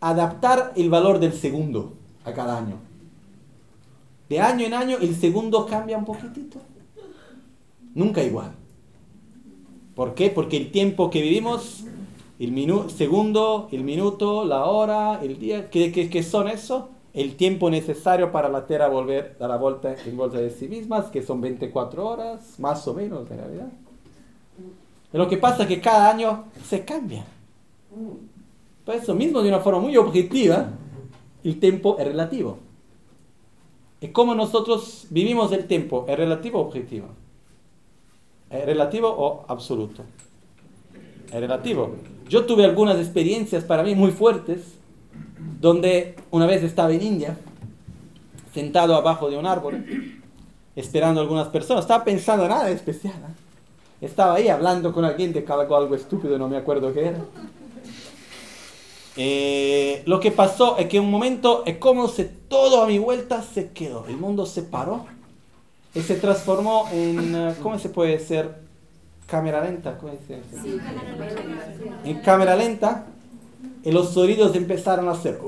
adaptar el valor del segundo a cada año. De año en año el segundo cambia un poquitito. Nunca igual. ¿Por qué? Porque el tiempo que vivimos, el segundo, el minuto, la hora, el día, ¿qué, qué, son eso? El tiempo necesario para la Tierra volver a la vuelta en vuelta de sí mismas, que son 24 horas, más o menos en realidad. Lo que pasa es que cada año se cambia. Por eso mismo, de una forma muy objetiva, el tiempo es relativo. ¿Y cómo nosotros vivimos el tiempo? ¿Es relativo o objetivo? ¿Es relativo o absoluto? Es relativo. Yo tuve algunas experiencias para mí muy fuertes, donde una vez estaba en India, sentado abajo de un árbol, esperando a algunas personas. Estaba pensando nada especial. ¿eh? Estaba ahí hablando con alguien de algo, algo estúpido, no me acuerdo qué era. Eh, lo que pasó es que en un momento es como si todo a mi vuelta se quedó. El mundo se paró y se transformó en, eh, ¿cómo se puede decir? Cámara lenta. ¿cómo se dice? En cámara lenta. Y los sonidos empezaron a ser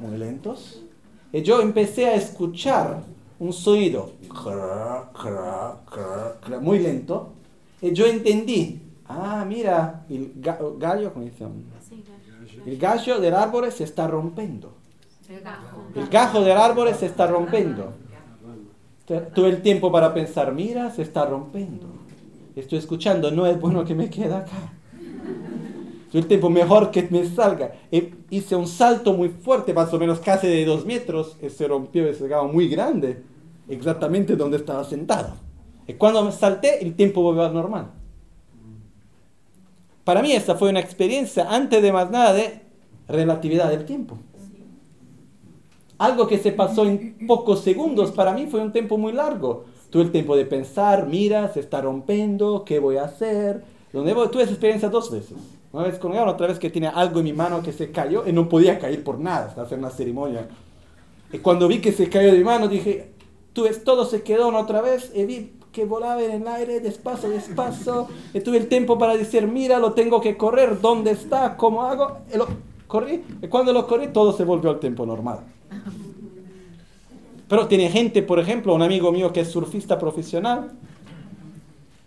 muy lentos. Y yo empecé a escuchar un sonido muy lento. Y yo entendí, ah, mira, el gallo, ¿cómo dice? El gallo del árbol se está rompiendo. El gajo del árbol se está rompiendo. Tuve el tiempo para pensar, mira, se está rompiendo. Estoy escuchando, no es bueno que me quede acá. Tuve el tiempo mejor que me salga. hice un salto muy fuerte, más o menos casi de dos metros, y se rompió ese gajo muy grande exactamente donde estaba sentado. Y cuando me salté, el tiempo volvió a normal. Para mí esta fue una experiencia, antes de más nada, de relatividad del tiempo. Algo que se pasó en pocos segundos, para mí fue un tiempo muy largo. Tuve el tiempo de pensar, mira, se está rompiendo, ¿qué voy a hacer? Donde voy? Tuve esa experiencia dos veces. Una vez con otra vez que tenía algo en mi mano que se cayó y no podía caer por nada, hasta hacer una ceremonia. Y cuando vi que se cayó de mi mano, dije, ves, todo se quedó otra vez vi que volaba en el aire despacio, despacio. Tuve el tiempo para decir, mira, lo tengo que correr, ¿dónde está? ¿Cómo hago? Y lo corrí. Y cuando lo corrí, todo se volvió al tiempo normal. Pero tiene gente, por ejemplo, un amigo mío que es surfista profesional,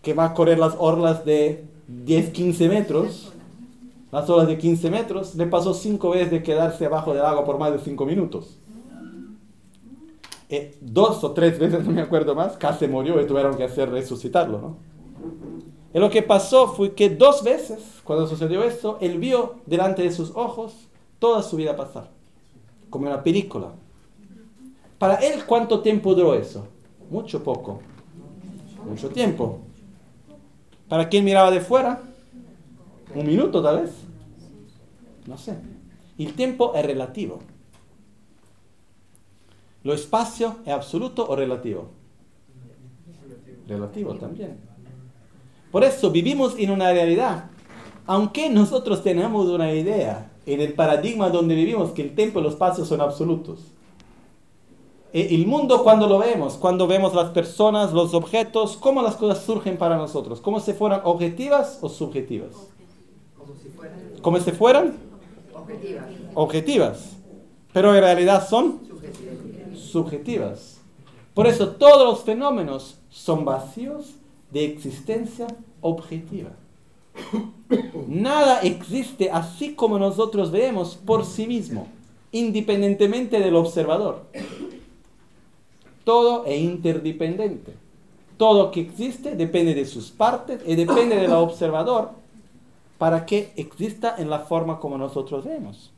que va a correr las orlas de 10, 15 metros, las olas de 15 metros, le pasó cinco veces de quedarse abajo del agua por más de 5 minutos. Eh, dos o tres veces, no me acuerdo más, casi murió y tuvieron que hacer resucitarlo. ¿no? Y lo que pasó fue que dos veces, cuando sucedió esto, él vio delante de sus ojos toda su vida pasar, como una película. Para él, ¿cuánto tiempo duró eso? Mucho poco. Mucho tiempo. Para quien miraba de fuera, un minuto tal vez. No sé. El tiempo es relativo. ¿Lo espacio es absoluto o relativo? Relativo también. Por eso vivimos en una realidad. Aunque nosotros tenemos una idea en el paradigma donde vivimos que el tiempo y los espacios son absolutos. eh, el mundo cuando lo vemos, cuando vemos las personas, los objetos, cómo las cosas surgen para nosotros, como si fueran objetivas o subjetivas. Como si fueran. Como si fueran objetivas. Objetivas. Pero en realidad son subjetivas. Por eso todos los fenómenos son vacíos de existencia objetiva. Nada existe así como nosotros vemos por sí mismo, independientemente del observador. Todo es interdependiente. Todo que existe depende de sus partes y depende del observador para que exista en la forma como nosotros vemos.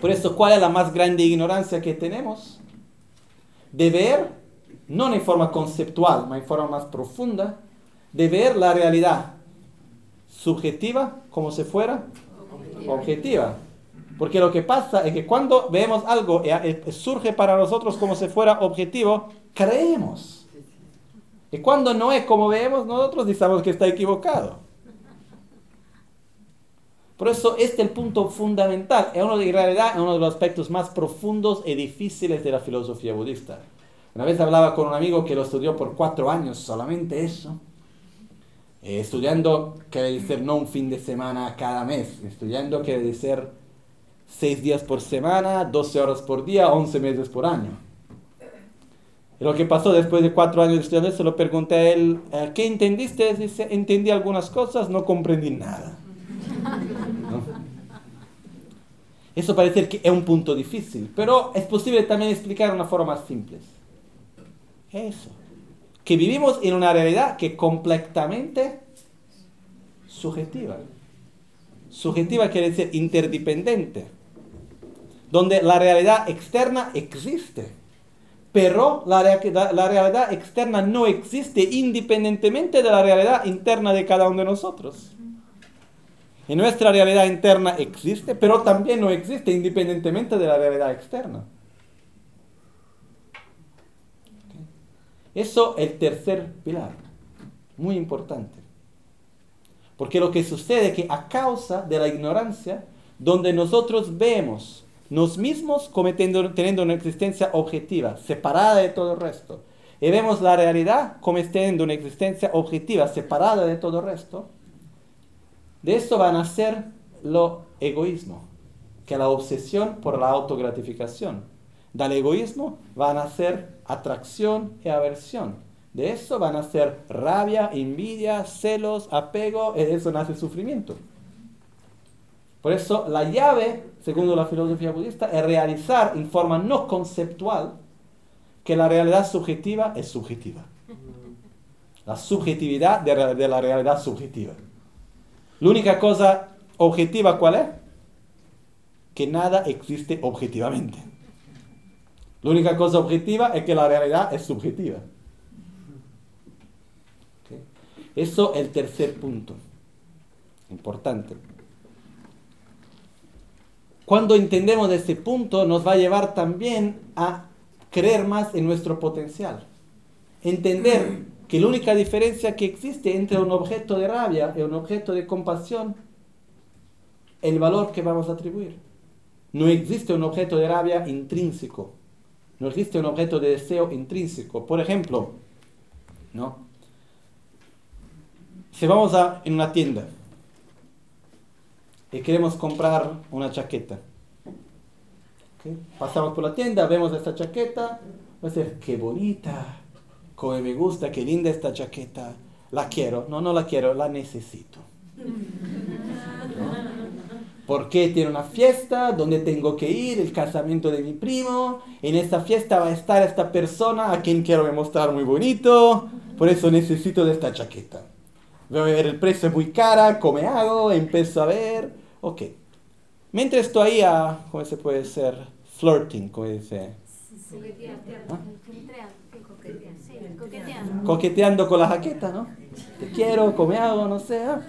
Por eso, ¿cuál es la más grande ignorancia que tenemos? De ver, no en forma conceptual, sino en forma más profunda, de ver la realidad subjetiva como si fuera objetiva. Porque lo que pasa es que cuando vemos algo y surge para nosotros como si fuera objetivo, creemos. Y cuando no es como vemos, nosotros decimos que está equivocado. Por eso este es el punto fundamental. Es uno de realidad es uno de los aspectos más profundos y difíciles de la filosofía budista. Una vez hablaba con un amigo que lo estudió por cuatro años, solamente eso. Eh, estudiando quiere decir no un fin de semana cada mes. Estudiando quiere decir seis días por semana, 12 horas por día, 11 meses por año. Y lo que pasó después de cuatro años de estudiando se lo pregunté a él, ¿qué entendiste? Dice, entendí algunas cosas, no comprendí nada. Eso parece que es un punto difícil, pero es posible también explicar de una forma más simple. Eso. Que vivimos en una realidad que es completamente subjetiva. Subjetiva quiere decir interdependiente donde la realidad externa existe, pero la, la, realidad externa no existe independientemente de la realidad interna de cada uno de nosotros. Y nuestra realidad interna existe, pero también no existe independientemente de la realidad externa. Eso es el tercer pilar, muy importante. Porque lo que sucede es que a causa de la ignorancia, donde nosotros vemos nos mismos cometiendo, teniendo una existencia objetiva, separada de todo el resto, y vemos la realidad como teniendo una existencia objetiva, separada de todo el resto, de eso van a ser lo egoísmo, que la obsesión por la autogratificación. Del egoísmo van a ser atracción y aversión. De eso van a ser rabia, envidia, celos, apego, y de eso nace sufrimiento. Por eso la llave, según la filosofía budista, es realizar en forma no conceptual que la realidad subjetiva es subjetiva. La subjetividad de, la realidad subjetiva. La única cosa objetiva, ¿cuál es? Que nada existe objetivamente. La única cosa objetiva es que la realidad es subjetiva. Eso es el tercer punto. Importante. Cuando entendemos ese punto, nos va a llevar también a creer más en nuestro potencial. Entender que la única diferencia que existe entre un objeto de rabia y un objeto de compasión, el valor que vamos a atribuir. No existe un objeto de rabia intrínseco. No existe un objeto de deseo intrínseco. Por ejemplo, ¿no? Si vamos a en una tienda y queremos comprar una chaqueta. Pasamos por la tienda, vemos esta chaqueta, va a ser, qué bonita, como me gusta, qué linda esta chaqueta, la quiero, no, no la quiero, la necesito. Porque tiene una fiesta donde tengo que ir, el casamiento de mi primo, en esta fiesta va a estar esta persona a quien quiero demostrar muy bonito, por eso necesito de esta chaqueta. Veo a ver el precio es muy cara, ¿cómo hago? Empiezo a ver, Ok. Mientras estoy ahí, a, ¿cómo se puede ser? Flirting, ¿cómo dice? ¿Ah? Coqueteando con la jaqueta, ¿no? Te quiero, come algo, no sé. ¿ah?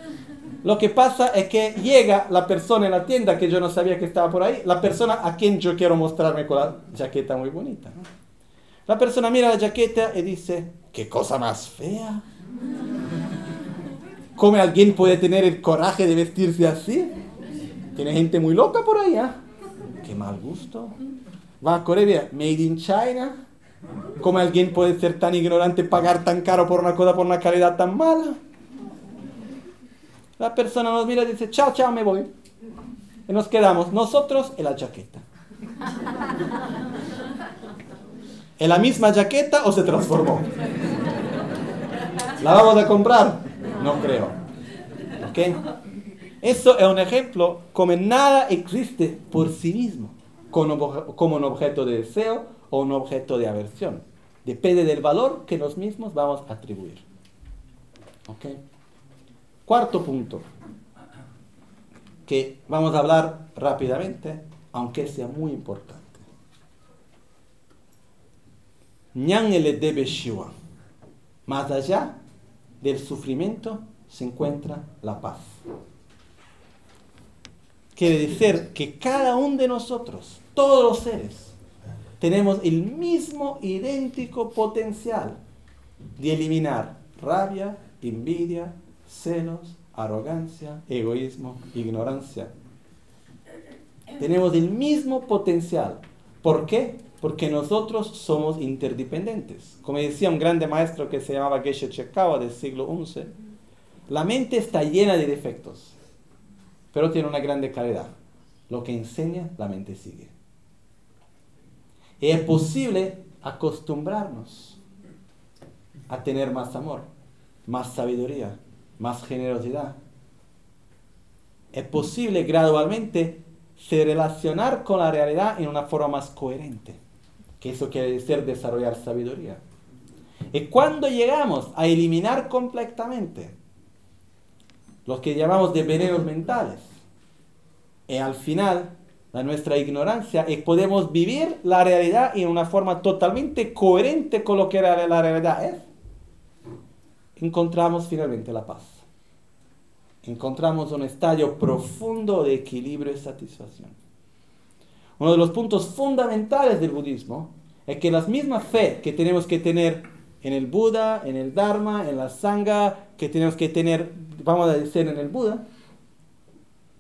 Lo que pasa es que llega la persona en la tienda que yo no sabía que estaba por ahí, la persona a quien yo quiero mostrarme con la jaqueta muy bonita. ¿no? La persona mira la jaqueta y dice, qué cosa más fea. ¿Cómo alguien puede tener el coraje de vestirse así? Tiene gente muy loca por ahí, ¿ah? Qué mal gusto. Va a Corea, made in China. ¿Cómo alguien puede ser tan ignorante, pagar tan caro por una cosa por una calidad tan mala? La persona nos mira y dice, chao, chao, me voy. Y nos quedamos nosotros en la chaqueta. ¿En la misma jaqueta o se transformó? ¿La vamos a comprar? No creo. ¿Ok? Eso es un ejemplo como nada existe por sí mismo, como un objeto de deseo o un objeto de aversión. Depende del valor que nosotros mismos vamos a atribuir. ¿Ok? Cuarto punto, que vamos a hablar rápidamente, aunque sea muy importante. Ñan le debe shiwa. Más allá del sufrimiento se encuentra la paz. Quiere decir que cada uno de nosotros, todos los seres, tenemos el mismo idéntico potencial de eliminar rabia, envidia, celos, arrogancia, egoísmo, ignorancia. Tenemos el mismo potencial. ¿Por qué? Porque nosotros somos interdependentes. Como decía un grande maestro que se llamaba Geshe Chekawa del siglo XI, la mente está llena de defectos, pero tiene una grande calidad. Lo que enseña, la mente sigue. Es posible acostumbrarnos a tener más amor, más sabiduría, más generosidad. Es posible gradualmente se relacionar con la realidad en una forma más coherente, que eso quiere decir desarrollar sabiduría. Y cuando llegamos a eliminar completamente lo que llamamos de venenos mentales, al final la nuestra ignorancia, y podemos vivir la realidad en una forma totalmente coherente con lo que la realidad es, encontramos finalmente la paz. Encontramos un estadio profundo de equilibrio y satisfacción. Uno de los puntos fundamentales del budismo es que la misma fe que tenemos que tener en el Buda, en el Dharma, en la Sangha, que tenemos que tener, vamos a decir, en el Buda,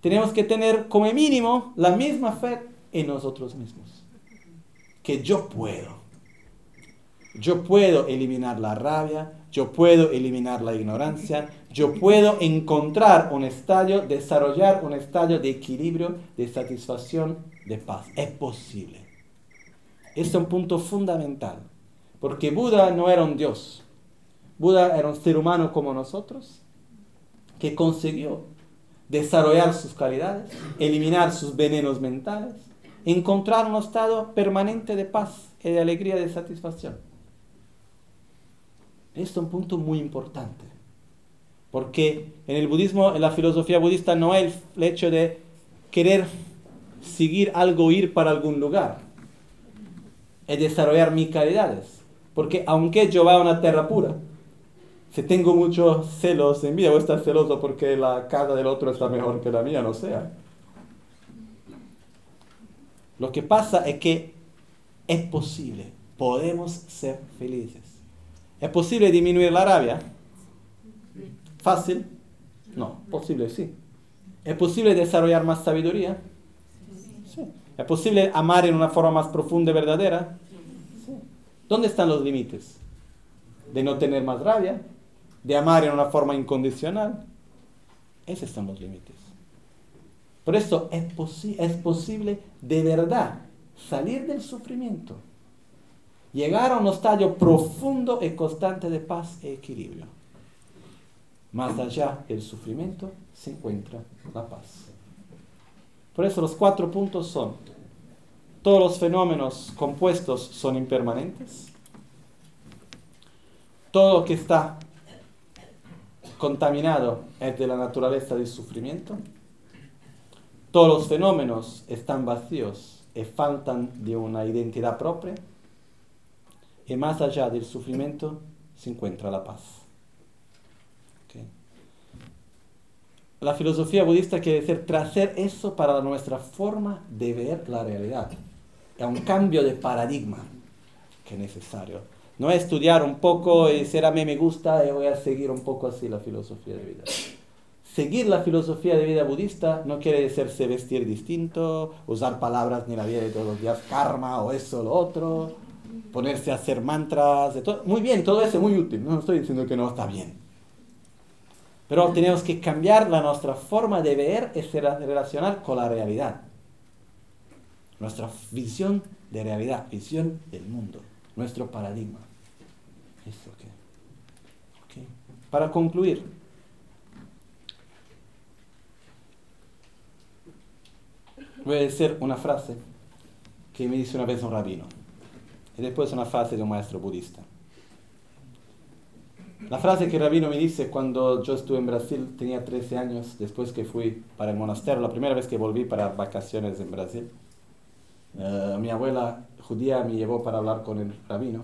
tenemos que tener como mínimo la misma fe en nosotros mismos. Que yo puedo. Yo puedo eliminar la rabia, yo puedo eliminar la ignorancia, yo puedo encontrar un estadio, desarrollar un estadio de equilibrio, de satisfacción, de paz. Es posible. Es un punto fundamental, porque Buda no era un dios. Buda era un ser humano como nosotros, que consiguió desarrollar sus calidades, eliminar sus venenos mentales, encontrar un estado permanente de paz y de alegría, de satisfacción. Esto es un punto muy importante. Porque en el budismo, en la filosofía budista, no hay el hecho de querer seguir algo, ir para algún lugar. Es desarrollar mis calidades. Porque aunque yo vaya a una tierra pura, si tengo muchos celos, envidia, voy a estar celoso porque la casa del otro está mejor que la mía, no sea. Lo que pasa es que es posible, podemos ser felices. ¿Es posible disminuir la rabia? ¿Fácil? No, posible sí. ¿Es posible desarrollar más sabiduría? Sí. ¿Es posible amar en una forma más profunda y verdadera? Sí. ¿Dónde están los límites? De no tener más rabia, de amar en una forma incondicional. Esos son los límites. Por eso es, es posible de verdad salir del sufrimiento llegar a un estadio profundo y constante de paz y equilibrio. Más allá del sufrimiento se encuentra la paz. Por eso los cuatro puntos son, todos los fenómenos compuestos son impermanentes, todo lo que está contaminado es de la naturaleza del sufrimiento, todos los fenómenos están vacíos y faltan de una identidad propia, y más allá del sufrimiento se encuentra la paz. La filosofía budista quiere decir traer eso para nuestra forma de ver la realidad. Es un cambio de paradigma que es necesario. No es estudiar un poco y decir a mí me gusta y voy a seguir un poco así la filosofía de vida. seguir la filosofía de vida budista no quiere decirse vestir distinto, usar palabras ni la vida de todos los días, karma o eso o lo otro, ponerse a hacer mantras, de todo. muy bien, todo eso es muy útil, no estoy diciendo que no está bien. Pero tenemos que cambiar la nuestra forma de ver y relacionar con la realidad. Nuestra visión de realidad, visión del mundo, nuestro paradigma. Eso que. Para concluir, voy a decir una frase que me dice una vez un rabino y después una frase de un maestro budista. La frase que el rabino me dice cuando yo estuve en Brasil, tenía 13 años, después que fui para el monasterio, la primera vez que volví para vacaciones en Brasil, eh, mi abuela judía me llevó para hablar con el rabino,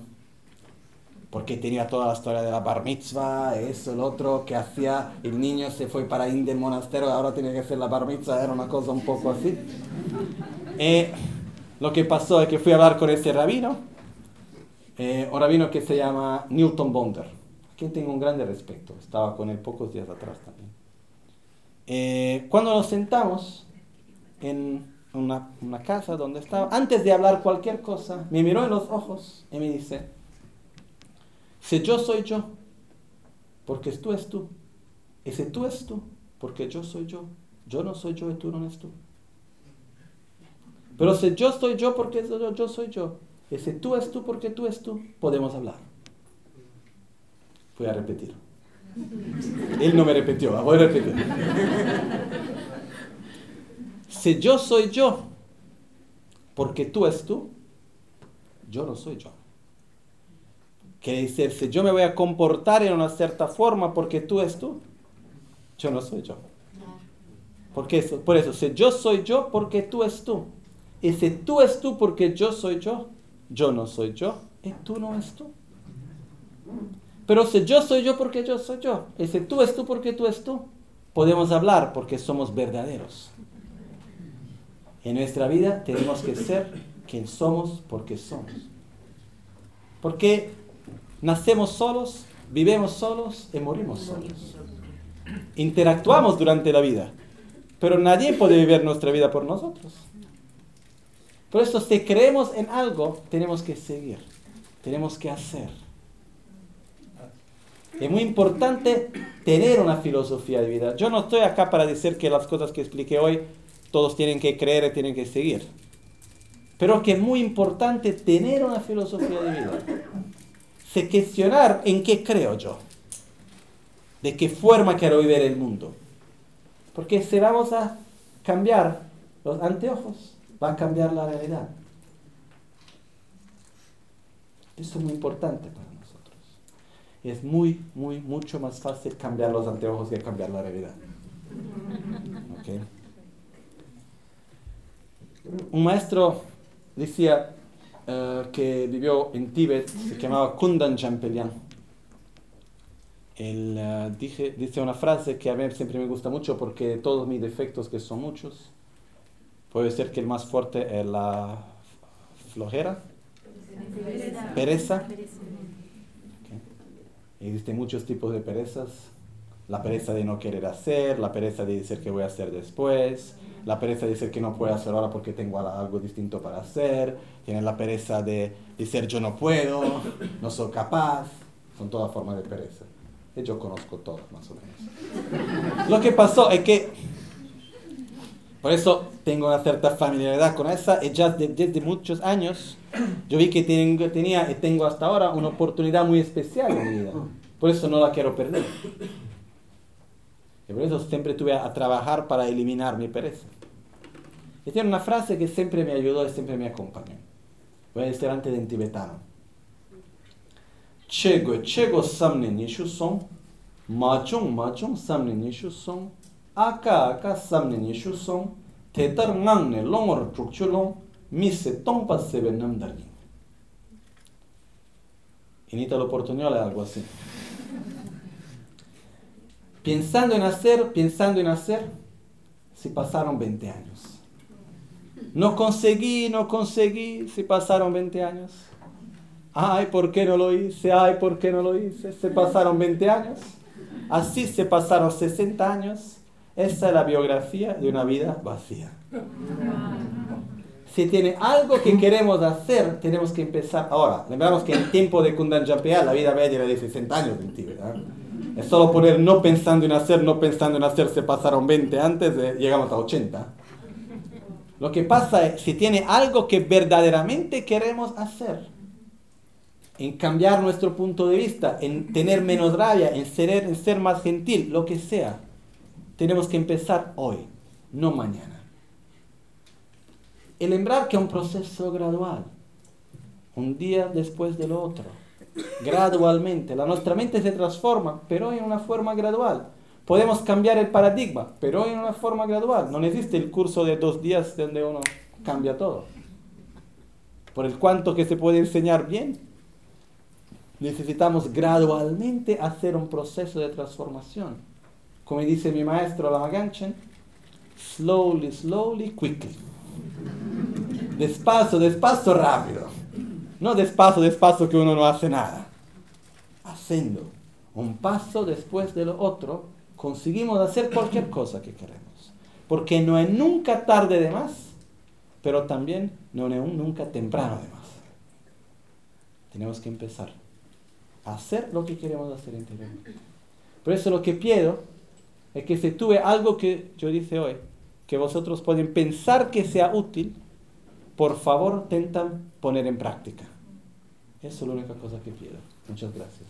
porque tenía toda la historia de la bar mitzvah, eso, el otro, que hacía, el niño se fue para ir del monasterio, ahora tiene que hacer la bar mitzvah, era una cosa un poco así. Eh, lo que pasó es que fui a hablar con ese rabino, eh, un rabino que se llama Newton Bonder, a quien tengo un grande respeto, estaba con él pocos días atrás también. Eh, cuando nos sentamos en una, una casa donde estaba, antes de hablar cualquier cosa, me miró en los ojos y me dice, si yo soy yo, porque tú es tú, y si tú es tú, porque yo soy yo, yo no soy yo y tú no eres tú. Pero si yo soy yo, porque yo, soy yo, y si tú es tú, porque tú es tú, podemos hablar. Voy a repetir. Él no me repitió, voy a repetir. Si yo soy yo, porque tú es tú, yo no soy yo. Quiere decir, si yo me voy a comportar en una cierta forma porque tú es tú, yo no soy yo. Porque eso, por eso, si yo soy yo porque tú es tú. Y si tú es tú porque yo soy yo, yo no soy yo y tú no es tú. Pero si yo soy yo porque yo soy yo, y si tú es tú porque tú es tú, podemos hablar porque somos verdaderos. En nuestra vida tenemos que ser quien somos porque somos. Porque nacemos solos, vivimos solos y morimos solos. Interactuamos durante la vida, pero nadie puede vivir nuestra vida por nosotros. Por eso, si creemos en algo, tenemos que seguir, tenemos que hacer. Es muy importante tener una filosofía de vida. Yo no estoy acá para decir que las cosas que expliqué hoy todos tienen que creer y tienen que seguir. Pero que es muy importante tener una filosofía de vida. Se cuestionar en qué creo yo. De qué forma quiero vivir el mundo. Porque si vamos a cambiar los anteojos, va a cambiar la realidad. Esto es muy importante para nosotros. Es muy, muy, mucho más fácil cambiar los anteojos que cambiar la realidad. Un maestro decía eh, que vivió en Tíbet, se llamaba Kundan Champelian. Él uh, dice una frase que a mí siempre me gusta mucho porque todos mis defectos, que son muchos, puede ser que el más fuerte es la flojera, pereza. pereza. Existen muchos tipos de perezas. La pereza de no querer hacer, la pereza de decir que voy a hacer después, la pereza de decir que no puedo hacer ahora porque tengo algo distinto para hacer, tienen la pereza de decir yo no puedo, no soy capaz, son todas formas de pereza. Y yo conozco todas más o menos. Lo que pasó es que, por eso tengo una cierta familiaridad con esa, y ya desde muchos años yo vi que tengo, tenía y tengo hasta ahora una oportunidad muy especial en mi vida. Por eso no la quiero perder. Y por eso siempre tuve a, trabajar para eliminar mi pereza. Y tiene una frase que siempre me ayudó y siempre me acompañó. Voy a decir antes en tibetano. Chego, chego samne nishu son, machung, machung samne nishu son, aka, aka samne nishu son, tetar ngangne longor trukchulong, mise tongpa sebe namdarni. En Ítalo Portuñol es algo así pensando en hacer, pensando en hacer, se pasaron 20 años. No conseguí, no conseguí, se pasaron 20 años. Ay, ¿por qué no lo hice? Ay, ¿por qué no lo hice? Se pasaron 20 años. Así se pasaron 60 años. Esa es la biografía de una vida vacía. Si tiene algo que queremos hacer, tenemos que empezar ahora. Lembramos que en tiempo de Kundan la vida media era de 60 años en Tíbet. Es solo poner no pensando en hacer, no pensando en hacer, se pasaron 20 antes, llegamos a 80. Lo que pasa es, si tiene algo que verdaderamente queremos hacer, en cambiar nuestro punto de vista, en tener menos rabia, en ser, en ser más gentil, lo que sea, tenemos que empezar hoy, no mañana. El lembrar que es un proceso gradual, un día después del otro, gradualmente. La nuestra mente se transforma, pero en una forma gradual. Podemos cambiar el paradigma, pero en una forma gradual. No existe el curso de dos días donde uno cambia todo. Por el cuanto que se puede enseñar bien, necesitamos gradualmente hacer un proceso de transformación. Como dice mi maestro Lamaganchen, slowly, slowly, quickly. Despacio, despacio, rápido. No despacio, despacio que uno no hace nada. Haciendo un paso después de lo otro, conseguimos hacer cualquier cosa que queremos. Porque no es nunca tarde de más, pero también no es nunca temprano de más. Tenemos que empezar a hacer lo que queremos hacer interiormente. Por eso lo que pido es que si tuve algo que yo dice hoy, que vosotros pueden pensar que sea útil, por favor, intentan poner en práctica. Es la única cosa que quiero. Muchas gracias.